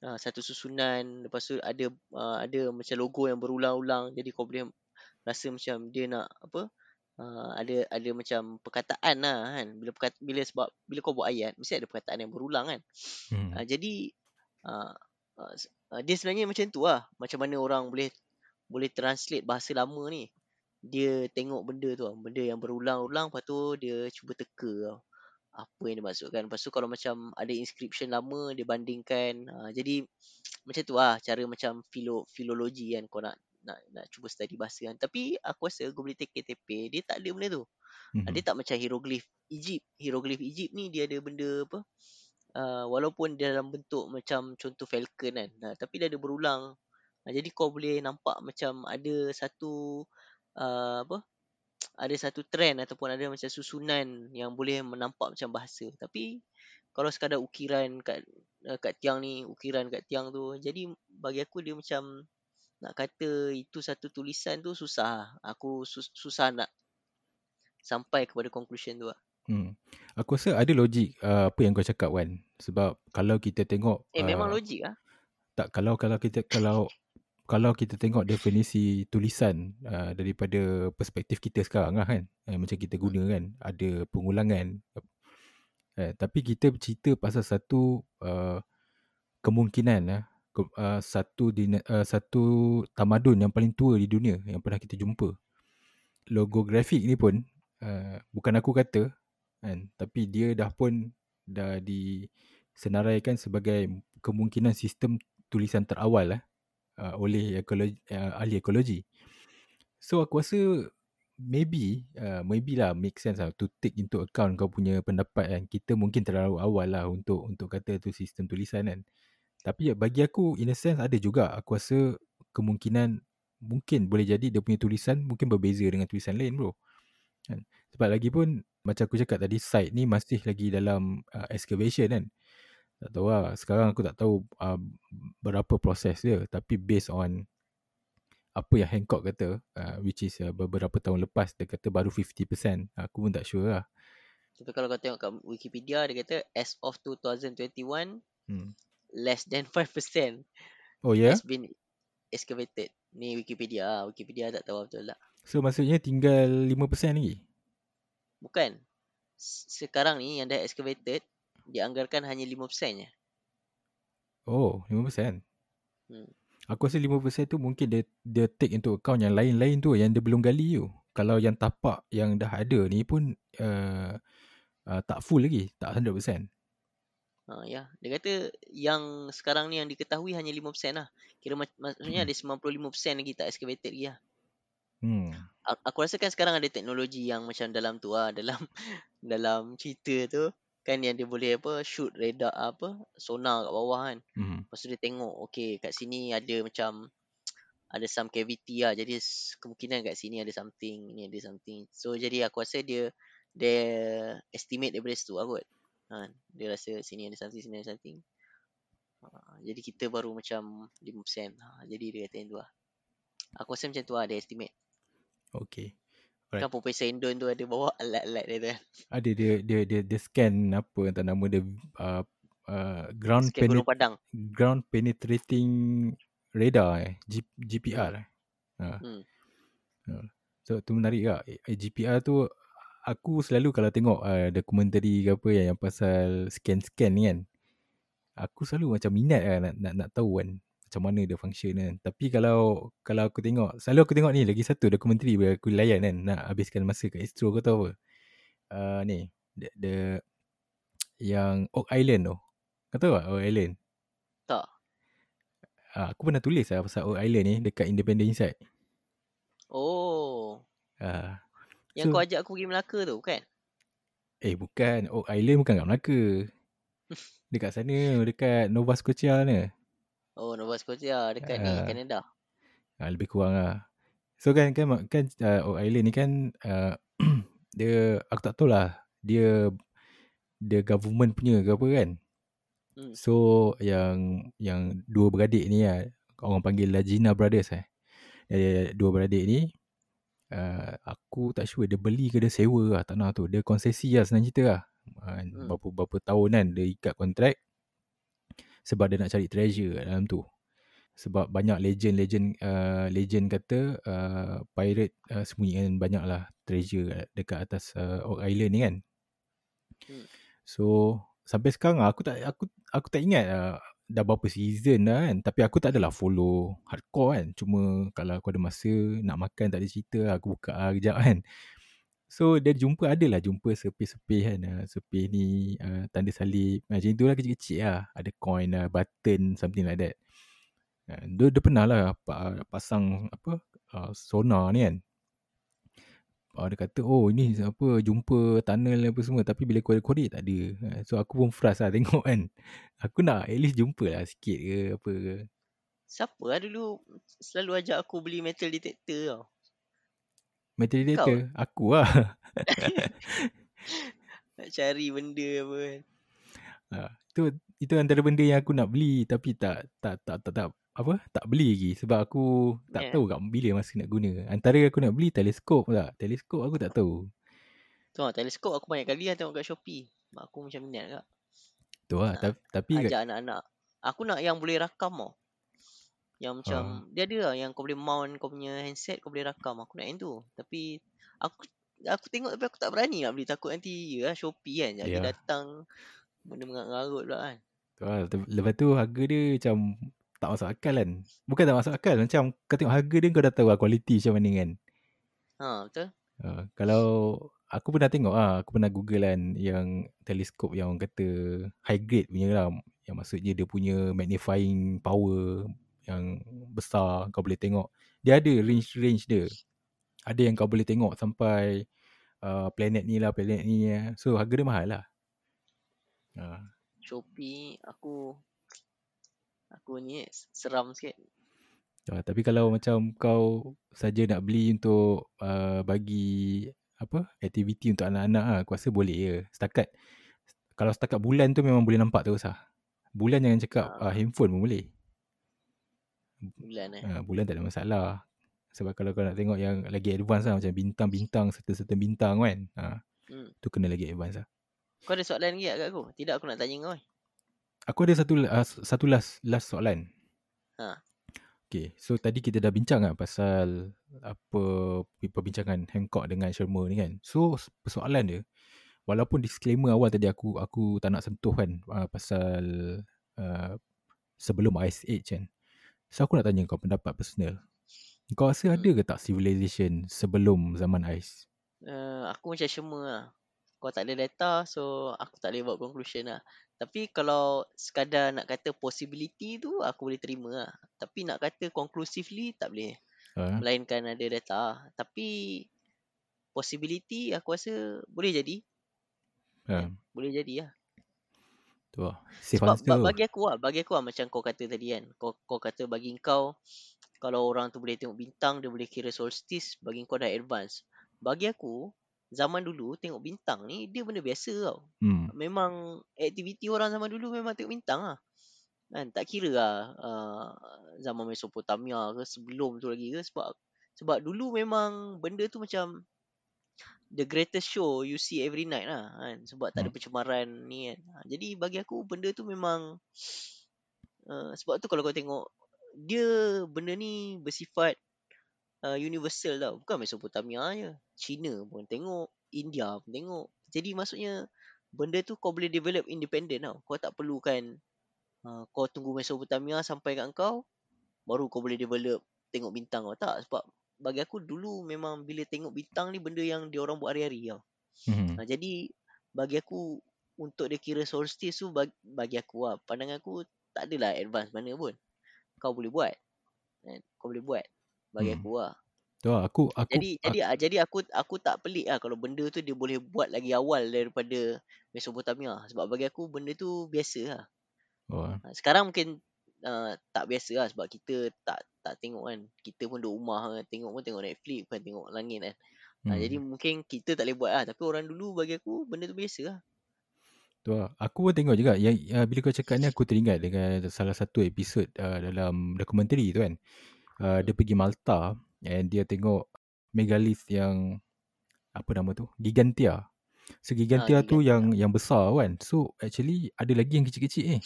uh, satu susunan lepas tu ada uh, ada macam logo yang berulang-ulang jadi kau boleh rasa macam dia nak apa uh, ada ada macam perkataan lah kan. Bila perkata, bila sebab bila kau buat ayat mesti ada perkataan yang berulang kan. Hmm. uh, jadi uh, uh, dia sebenarnya macam tu lah. Macam mana orang boleh boleh translate bahasa lama ni. Dia tengok benda tu lah. benda yang berulang-ulang lepas tu dia cuba teka tau. Apa yang dimaksudkan. Lepas tu kalau macam ada inscription lama dia bandingkan. Uh, jadi macam tu lah cara macam filo, filologi kan kau nak nak nak cuba study bahasa kan. Tapi aku rasa Gobli Teke Tepe dia tak ada benda tu. Hmm. uh, dia tak macam hieroglif Egypt. Hieroglif Egypt ni dia ada benda apa uh, walaupun dia dalam bentuk macam contoh falcon kan. Uh, tapi dia ada berulang. Uh, jadi kau boleh nampak macam ada satu uh, apa ada satu trend ataupun ada macam susunan yang boleh menampak macam bahasa. Tapi kalau sekadar ukiran kat uh, kat tiang ni ukiran kat tiang tu jadi bagi aku dia macam nak kata itu satu tulisan tu susah aku sus- susah nak sampai kepada conclusion tu lah. Hmm. Aku rasa ada logik uh, apa yang kau cakap kan. Sebab kalau kita tengok Eh memang uh, logik ah. tak kalau kalau kita kalau kalau kita tengok definisi tulisan uh, daripada perspektif kita sekarang lah kan. Eh, macam kita guna kan ada pengulangan. Eh, tapi kita cerita pasal satu uh, kemungkinan lah ke- uh, satu dina, uh, satu tamadun yang paling tua di dunia yang pernah kita jumpa. Logografik ni pun uh, bukan aku kata kan tapi dia dah pun dah disenaraikan sebagai kemungkinan sistem tulisan terawal lah uh, oleh ekologi, uh, ahli ekologi. So aku rasa maybe uh, maybe lah make sense lah to take into account kau punya pendapat kan. Kita mungkin terlalu awal lah untuk untuk kata tu sistem tulisan kan. Tapi ya, bagi aku in a sense ada juga aku rasa kemungkinan mungkin boleh jadi dia punya tulisan mungkin berbeza dengan tulisan lain bro. Kan? Sebab lagi pun macam aku cakap tadi site ni masih lagi dalam uh, excavation kan. Tak tahu lah. Sekarang aku tak tahu uh, berapa proses dia. Tapi based on apa yang Hancock kata, uh, which is uh, beberapa tahun lepas, dia kata baru 50%. Aku pun tak sure lah. Tapi kalau kau tengok kat Wikipedia dia kata as of 2021 Hmm. Less than 5%. Oh ya? has been excavated. Ni Wikipedia lah. Wikipedia tak tahu betul tak. So maksudnya tinggal 5% lagi? Bukan. Sekarang ni yang dah excavated, dianggarkan hanya 5% je. Oh, 5%. Hmm. Aku rasa 5% tu mungkin dia, dia take into account yang lain-lain tu yang dia belum gali tu. Kalau yang tapak yang dah ada ni pun uh, uh, tak full lagi, tak 100%. Ha, ya. Dia kata yang sekarang ni yang diketahui hanya 5% lah. Kira mak- maksudnya ada 95% lagi tak excavated lagi lah. Hmm. Aku rasa kan sekarang ada teknologi yang macam dalam tu lah. Dalam dalam cerita tu. Kan yang dia boleh apa shoot radar apa sonar kat bawah kan. Hmm. Lepas tu dia tengok okay kat sini ada macam ada some cavity lah. Jadi kemungkinan kat sini ada something, ni ada something. So jadi aku rasa dia dia estimate daripada situ lah kot. Ha, dia rasa sini ada something, sini ada something. Ha, jadi kita baru macam 5%. Ha, jadi dia kata yang tu lah. Aku rasa macam tu lah dia estimate. Okay. Right. Kan Profesor Endon tu ada bawa alat-alat dia tu. Ada dia dia dia, dia scan apa entah nama dia uh, uh, ground Scan penet- Padang. ground penetrating radar eh G, GPR eh. Ha. Hmm. Ha. So tu menarik lah. Eh, GPR tu aku selalu kalau tengok uh, dokumentari ke apa yang, yang pasal scan-scan ni kan. Aku selalu macam minat lah nak, nak, nak tahu kan macam mana dia function kan. Tapi kalau kalau aku tengok, selalu aku tengok ni lagi satu dokumentari bila aku layan kan nak habiskan masa kat Astro kau tahu apa. Uh, ni, the, the yang Oak Island tu. Kau tahu tak Oak Island? Tak. Uh, aku pernah tulis lah pasal Oak Island ni dekat Independent Insight. Oh. Uh, Yang So- kau ajak aku pergi Melaka tu kan? Eh bukan, Oak Island bukan kat Melaka. Dekat sana, dekat Nova Scotia ni. Oh Nova Scotia dekat ni Ah. Canada. Ha, lebih kurang lah. So kan kan kan uh, Oak Island ni kan uh, dia aku tak tahu lah dia dia government punya ke apa kan. Hmm. So yang yang dua beradik ni lah, orang panggil Lajina Brothers eh. Eh, dua beradik ni uh, aku tak sure dia beli ke dia sewa lah tanah tu. Dia konsesi lah senang cerita lah. Uh, Hmm. berapa berapa tahun kan dia ikat kontrak sebab dia nak cari treasure dalam tu. Sebab banyak legend-legend uh, legend kata uh, pirate uh, sembunyikan banyak lah treasure kat- dekat atas uh, Oak Island ni kan. Hmm. So sampai sekarang aku tak aku aku tak ingat uh, dah berapa season dah kan tapi aku tak adalah follow hardcore kan. Cuma kalau aku ada masa nak makan tak ada cerita aku buka lah kejap kan. So dia jumpa adalah jumpa sepih-sepih kan uh, sepih ni uh, tanda salib. Macam tu lah kecil-kecil lah. Ada coin lah button something like that. Dia, dia pernah lah pa- pasang apa uh, sonar ni kan Uh, dia kata oh ini apa jumpa tunnel apa semua tapi bila korek-korek tak ada. Ha, So aku pun frust lah tengok kan. Aku nak at least jumpa lah sikit ke apa ke. Siapa lah dulu selalu ajak aku beli metal detector tau. Metal Kau detector aku lah. Nak cari benda apa kan. Ha, itu itu antara benda yang aku nak beli tapi tak tak tak tak, tak apa tak beli lagi sebab aku tak Yeah. tahu kat bila masa nak guna. Antara aku nak beli teleskop tak. Teleskop aku tak tahu. Tu lah, teleskop aku banyak kali lah tengok kat Shopee. Mak aku macam minat kak. Tu lah Nak tapi, tapi kat, Ajak anak-anak. Aku nak yang boleh rakam tau. Yang macam, Ah. dia ada lah yang kau boleh mount kau punya handset, kau boleh rakam. Aku nak yang tu. Tapi, aku aku tengok tapi aku tak berani nak beli. Takut nanti, ya Shopee kan. Jadi Ya. datang, benda mengarut-ngarut pula kan. tu lah. Lepas tu harga dia macam tak masuk akal kan. Bukan tak masuk akal. Macam kau tengok harga dia kau dah tahu lah kualiti macam mana kan. Ha, betul? Uh, kalau aku pernah tengok ah, aku pernah google kan yang teleskop yang orang kata high grade punya lah. Yang maksudnya dia punya magnifying power yang besar kau boleh tengok. Dia ada range-range dia. Ada yang kau boleh tengok sampai uh, planet ni lah, planet ni lah. So harga dia mahal lah. Uh, Shopee, aku, aku ni seram sikit. uh, tapi kalau macam kau saja nak beli untuk uh, bagi apa aktiviti untuk anak-anak lah, aku rasa boleh je. Setakat kalau setakat bulan tu memang boleh nampak terus lah. Bulan jangan cakap uh, Ah. handphone pun boleh. Bulan eh. Uh, bulan tak ada masalah. Sebab kalau kau nak tengok yang lagi advance lah macam bintang-bintang serta-serta bintang kan. Uh, Hmm. tu kena lagi advance lah. Kau ada soalan lagi kat aku? Tidak aku nak tanya kau eh. Aku ada satu uh, satu last last soalan. Ha. Okay, so tadi kita dah bincang kan pasal apa perbincangan Hancock dengan Shermer ni kan. So persoalan dia, walaupun disclaimer awal tadi aku aku tak nak sentuh kan uh, pasal uh, sebelum Ice Age kan. So aku nak tanya kau pendapat personal. Kau rasa Hmm. ada ke tak civilization sebelum zaman Ice? Uh, aku macam Shermer lah. Kau tak ada data so aku tak boleh buat conclusion lah. Tapi kalau sekadar nak kata possibility tu aku boleh terima lah. Tapi nak kata conclusively tak boleh. Uh, Melainkan ada data. Tapi possibility aku rasa boleh jadi. uh, Boleh jadi lah. tu lah. Safe Sebab answer ba- bagi aku lah, bagi aku lah macam kau kata tadi kan. Kau, kau kata bagi kau, kalau orang tu boleh tengok bintang, dia boleh kira solstice, bagi kau dah advance. Bagi aku, zaman dulu tengok bintang ni, dia benda biasa tau. Hmm. Memang aktiviti orang zaman dulu memang tengok bintang lah. Kan? Tak kira lah uh, zaman Mesopotamia ke sebelum tu lagi ke. Sebab sebab dulu memang benda tu macam the greatest show you see every night lah kan sebab tak ada Hmm. pencemaran ni kan Ha, jadi bagi aku benda tu memang uh, sebab tu kalau kau tengok dia benda ni bersifat uh, universal tau bukan Mesopotamia je China pun tengok India pun tengok jadi maksudnya benda tu kau boleh develop independent tau kau tak perlukan uh, kau tunggu Mesopotamia sampai kat kau baru kau boleh develop tengok bintang kau tak sebab bagi aku dulu memang bila tengok bintang ni benda yang dia orang buat hari-hari tau Hmm. Ha, jadi bagi aku untuk dia kira solstice tu bagi, bagi aku lah pandangan aku tak adalah advance mana pun. Kau boleh buat. Kan? Kau boleh buat. Bagi Hmm. aku lah. Tu lah. Aku, aku, Jadi jadi ah, jadi aku aku tak pelik lah kalau benda tu dia boleh buat lagi awal daripada Mesopotamia sebab bagi aku benda tu biasa lah. oh, Ha, sekarang mungkin uh, tak biasa lah sebab kita tak tak tengok kan. Kita pun duduk rumah kan. Tengok pun tengok Netflix bukan tengok langit kan. Ha, hmm. jadi mungkin kita tak boleh buat lah. Tapi orang dulu bagi aku benda tu biasa lah. Tu lah. Aku pun tengok juga. Yang, uh, bila kau cakap ni aku teringat dengan salah satu episod uh, dalam dokumentari tu kan. Uh, dia pergi Malta and dia tengok megalith yang apa nama tu? Gigantia. So Gigantia Ha, tu Gigantia. yang yang besar kan. So actually ada lagi yang kecil-kecil ni.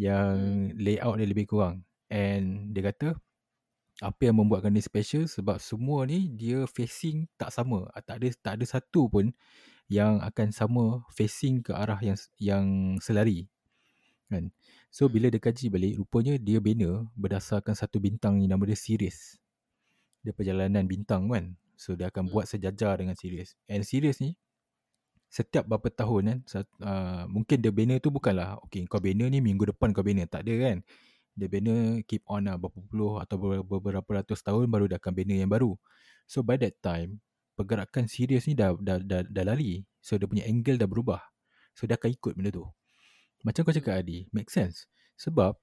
Yang Hmm. layout dia lebih kurang. And dia kata apa yang membuatkan dia special sebab semua ni dia facing tak sama. Ah, Tak ada tak ada satu pun yang akan sama facing ke arah yang yang selari. Kan? So bila dia kaji balik rupanya dia bina berdasarkan satu bintang ni nama dia Sirius. Dia perjalanan bintang kan. So dia akan Hmm. buat sejajar dengan Sirius. And Sirius ni setiap berapa tahun kan sat- uh, mungkin dia bina tu bukanlah okay kau bina ni minggu depan kau bina tak ada kan dia bina keep on lah berapa puluh atau beberapa, ratus tahun baru dia akan bina yang baru so by that time pergerakan Sirius ni dah, dah, dah, dah lari so dia punya angle dah berubah so dia akan ikut benda tu macam kau cakap Adi make sense sebab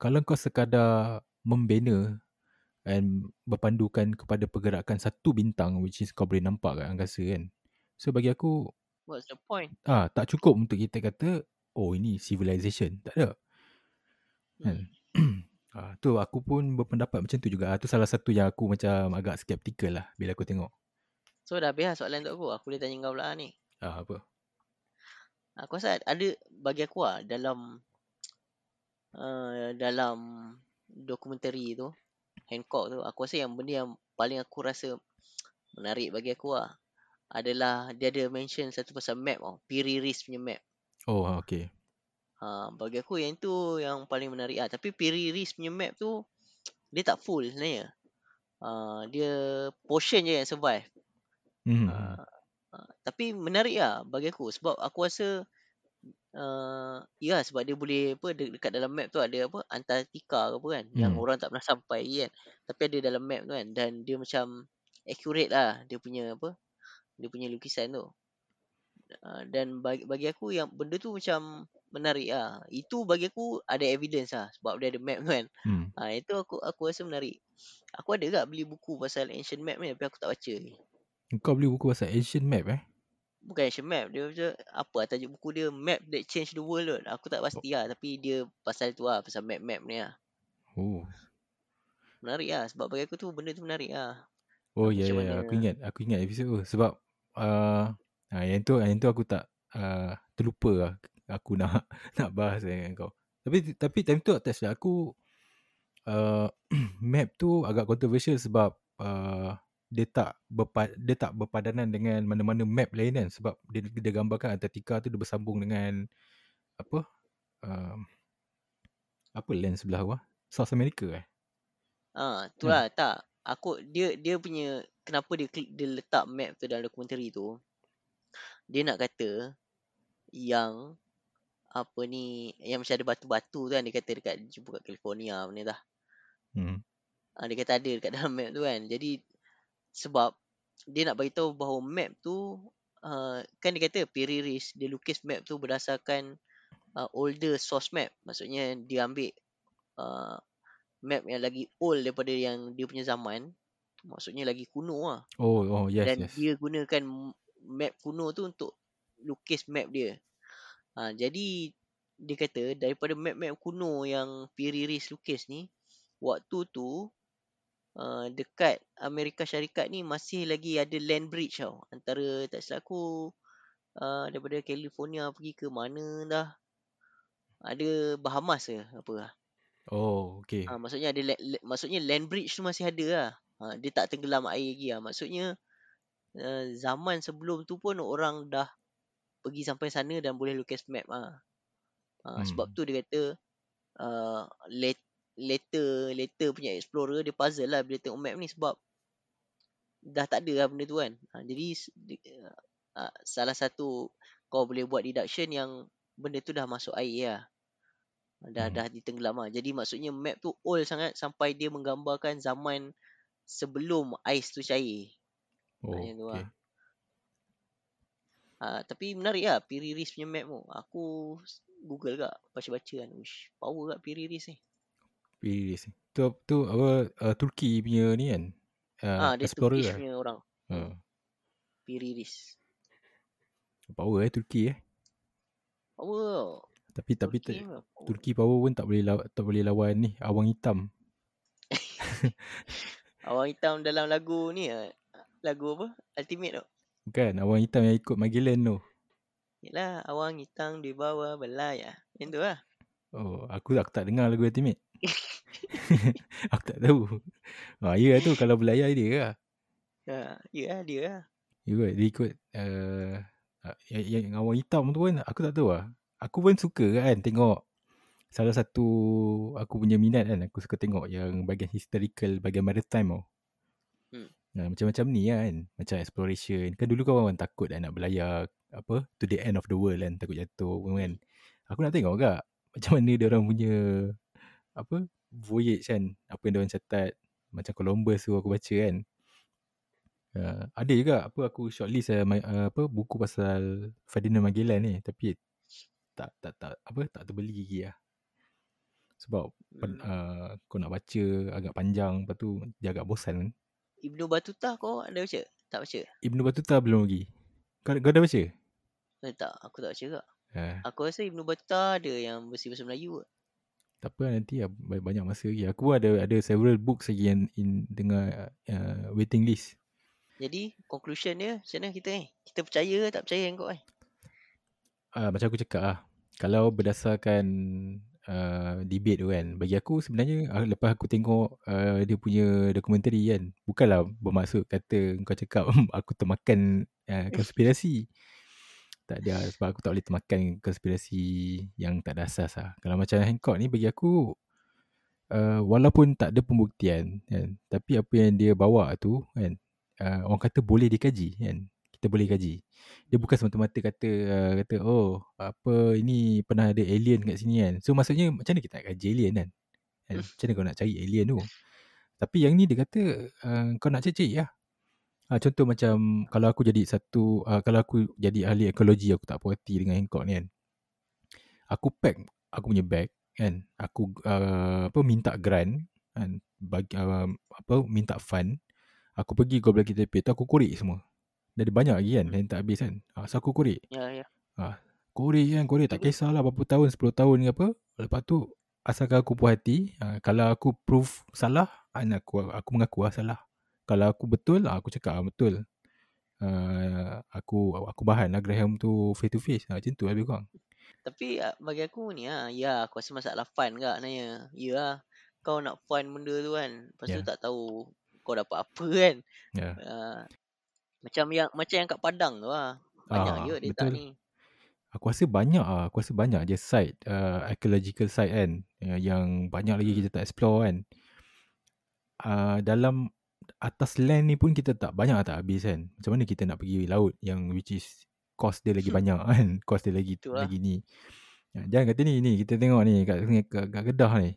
kalau kau sekadar membina and berpandukan kepada pergerakan satu bintang which is kau boleh nampak kat angkasa kan so bagi aku What's the point? Ah, tak cukup untuk kita kata oh ini civilization. Tak ada. Kan? Hmm. ah, tu aku pun berpendapat macam tu juga. Ah, tu salah satu yang aku macam agak skeptical lah bila aku tengok. So dah habis lah soalan untuk aku. Aku boleh tanya kau pula ni. Ah, apa? Aku rasa ada bagi aku lah dalam uh, dalam dokumentari tu Hancock tu aku rasa yang benda yang paling aku rasa menarik bagi aku lah adalah dia ada mention satu pasal map tau. Piri Reis punya map. Oh, ah, okay. Ha, bagi aku yang tu yang paling menarik lah. Tapi Piri Reis punya map tu dia tak full sebenarnya. Uh, dia portion je yang survive. Hmm. Uh, uh, tapi menarik lah bagi aku sebab aku rasa uh, ya sebab dia boleh apa de- dekat dalam map tu ada apa Antartika ke apa kan yang Hmm. orang tak pernah sampai kan. Tapi ada dalam map tu kan dan dia macam accurate lah dia punya apa dia punya lukisan tu. Uh, dan bagi, bagi aku yang benda tu macam menarik lah. Itu bagi aku ada evidence lah sebab dia ada map tu kan. Hmm. Ha, itu aku aku rasa menarik. Aku ada tak beli buku pasal ancient map ni tapi aku tak baca ni. Kau beli buku pasal ancient map eh? Bukan ancient map. Dia macam apa lah tajuk buku dia Map That Changed the World kot. Aku tak pasti lah tapi dia pasal tu lah. Pasal map-map ni lah. Oh. Menarik lah sebab bagi aku tu benda tu menarik lah. Oh ya ya mana? aku ingat aku ingat episod tu sebab uh, ah, yang tu yang tu aku tak uh, terlupa lah aku nak nak bahas dengan kau. Tapi tapi time tu tak silap aku uh, map tu agak controversial sebab uh, dia tak berpa, dia tak berpadanan dengan mana-mana map lain kan sebab dia dia gambarkan Antarctica tu dia bersambung dengan apa uh, apa land sebelah bawah South America eh Ah, tu lah tak. Aku dia dia punya kenapa dia klik dia letak map tu dalam dokumentari tu. Dia nak kata yang apa ni yang macam ada batu-batu tu kan dia kata dekat jumpa kat California mana dah. hmm. Ah, dia kata ada dekat dalam map tu kan. Jadi sebab dia nak bagi tahu bahawa map tu uh, kan dia kata Reese dia lukis map tu berdasarkan uh, older source map. Maksudnya dia ambil uh, map yang lagi old daripada yang dia punya zaman. Maksudnya lagi kuno lah. oh oh yes Dan yes dia gunakan map kuno tu untuk lukis map dia. Ha, jadi dia kata daripada map-map kuno yang Reese lukis ni, waktu tu uh, dekat Amerika Syarikat ni masih lagi ada land bridge tau. Antara tak silap aku uh, daripada California pergi ke mana dah. Ada Bahamas ke apa lah. oh okay Ha, maksudnya ada maksudnya land bridge tu masih ada lah. Ha, dia tak tenggelam air lagi lah. Maksudnya uh, zaman sebelum tu pun orang dah pergi sampai sana dan boleh lukis map ah. Ha, sebab Hmm. tu dia kata uh, let, later later punya explorer dia puzzle lah bila tengok map ni sebab dah tak ada lah benda tu kan. Ha, jadi di- uh, salah satu kau boleh buat deduction yang benda tu dah masuk air lah. Dah Hmm. dah ditenggelam lah. Jadi maksudnya map tu old sangat sampai dia menggambarkan zaman sebelum ais tu cair. oh Macam tu okay lah. Ha, tapi menarik lah Piri Reese punya map tu. Aku Google kak baca-baca kan. Uish, power kat Piri Reese ni. Iris. Tu tu apa uh, Turki punya ni kan. Uh, Ah, dia explorer Turkish lah. punya orang. Uh, Piri Reese. power eh Turki eh. Power. Tapi tapi Turki power. Turki power pun tak boleh lawan, tak boleh lawan ni awang hitam. Awang hitam dalam lagu ni ah, Lagu apa? Ultimate tu. Bukan awang hitam yang ikut Magellan tu. Yelah, awang hitam di bawah belaya. Yang tu lah. Oh, aku aku tak dengar lagu Ultimate. aku tak tahu. Ha, ya lah tu kalau belayar dia lah. Ha, ya lah, dia lah. Ya kot, dia ikut uh, yang, yang awang hitam tu pun aku tak tahu lah. Aku pun suka kan tengok salah satu aku punya minat kan. Aku suka tengok yang bahagian historical, bahagian maritime tau. Hmm. Nah, macam-macam ni kan. Macam exploration. Kan dulu kan orang takut kan nak belayar apa to the end of the world kan. Takut jatuh pun kan. Aku nak tengok kak macam mana dia orang punya apa voyage kan. Apa yang dia orang catat. Macam Columbus tu aku baca kan. Uh, ada juga apa aku shortlist uh, my, uh, apa buku pasal Ferdinand Magellan ni tapi tak tak tak apa tak terbeli lagi lah. Sebab Hmm. uh, kau nak baca agak panjang lepas tu dia agak bosan kan. Ibnu Batuta kau ada baca? Tak baca? Ibnu Batuta belum lagi. Kau, kau dah baca? Eh, tak, aku tak baca kak. Uh, Aku rasa Ibnu Batuta ada yang versi bahasa Melayu. Tak apa nanti lah, banyak, masa lagi. Aku ada ada several books lagi yang in dengan uh, waiting list. Jadi conclusion dia macam mana kita ni? Kita percaya ke tak percaya kau eh? uh, macam aku cakap lah kalau berdasarkan uh, debate tu kan bagi aku sebenarnya uh, lepas aku tengok uh, dia punya dokumentari kan bukanlah bermaksud kata kau cakap aku termakan uh, konspirasi tak ada lah, sebab aku tak boleh termakan konspirasi yang tak ada asas lah. Kalau macam Hancock ni bagi aku uh, walaupun tak ada pembuktian kan tapi apa yang dia bawa tu kan uh, orang kata boleh dikaji kan kita boleh kaji. Dia bukan semata-mata kata uh, kata oh apa ini pernah ada alien kat sini kan. So maksudnya macam mana kita nak kaji alien kan, kan? macam mana kau nak cari alien tu? Tapi yang ni dia kata uh, kau nak cari lah Ha, contoh macam kalau aku jadi satu uh, kalau aku jadi ahli ekologi aku tak puas hati dengan Hancock ni kan. Aku pack aku punya bag kan. Aku uh, apa minta grant kan bagi uh, apa minta fund. Aku pergi Goblin kita tu aku korek semua. Dah ada banyak lagi kan yang tak habis kan. Ha, so aku korek. Ya, ya. Korek kan korek tak kisahlah berapa tahun 10 tahun ke apa. Lepas tu asalkan aku puas hati uh, kalau aku proof salah kan aku aku mengaku lah salah. Kalau aku betul aku cakap ah, betul. Uh, aku aku bahan lah Graham tu face to face. Ha, macam tu lah lebih kurang. Tapi ah, bagi aku ni ah, ya aku rasa masalah fun kak nanya. Ya lah. kau nak fund benda tu kan. Lepas tu Ya. tak tahu kau dapat apa kan. Ya. Uh, macam yang macam yang kat Padang tu lah. Banyak Ah, je dia tak betul. ni. Aku rasa banyak ah, aku rasa banyak je site uh, archaeological site kan uh, yang banyak lagi Hmm. kita tak explore kan. Uh, dalam atas land ni pun kita tak banyak tak habis kan. Macam mana kita nak pergi laut yang which is cost dia lagi banyak kan. Cost dia lagi Itulah. lagi ni. Ya, jangan kata ni ni kita tengok ni kat sungai kat, kat Kedah ni.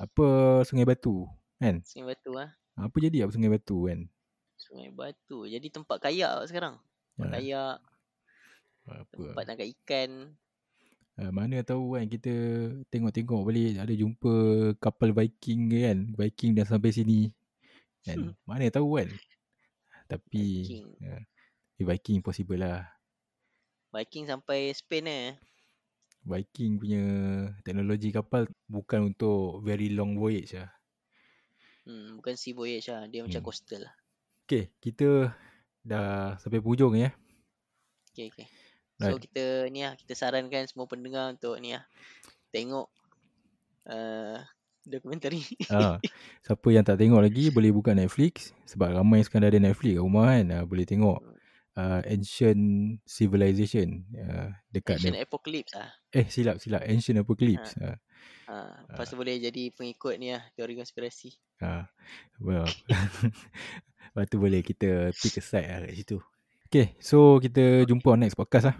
Apa Sungai Batu kan? Sungai Batu ah. Apa jadi apa Sungai Batu kan? Sungai Batu. Jadi tempat kayak sekarang. Tempat Ya, kayak, apa? tempat tangkap ikan. Uh, mana tahu kan kita tengok-tengok balik ada jumpa kapal Viking ke kan. Viking dah sampai sini. Kan? Mana tahu kan. Tapi Viking. eh, Viking possible lah. Viking sampai Spain eh. Viking punya teknologi kapal bukan untuk very long voyage lah. Hmm, bukan sea voyage lah. Dia macam Hmm. coastal lah. Okay, kita dah sampai hujung ya. Okay, okay. So Right. kita ni lah, kita sarankan semua pendengar untuk ni lah. Tengok uh, dokumentari. Ha, siapa yang tak tengok lagi boleh buka Netflix sebab ramai sekarang dah ada Netflix kat rumah kan. Ha, boleh tengok uh, Ancient Civilization uh, dekat Action Net- Apocalypse lah. eh silap silap Ancient Apocalypse. Ha. Ha, lepas tu boleh jadi pengikut ni lah, teori konspirasi. Ha. Well. Lepas tu boleh kita pick a side lah kat situ. Okay, so kita jumpa on next podcast lah.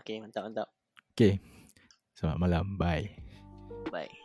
Okay, mantap, mantap. Okay. Selamat malam. Bye. Bye.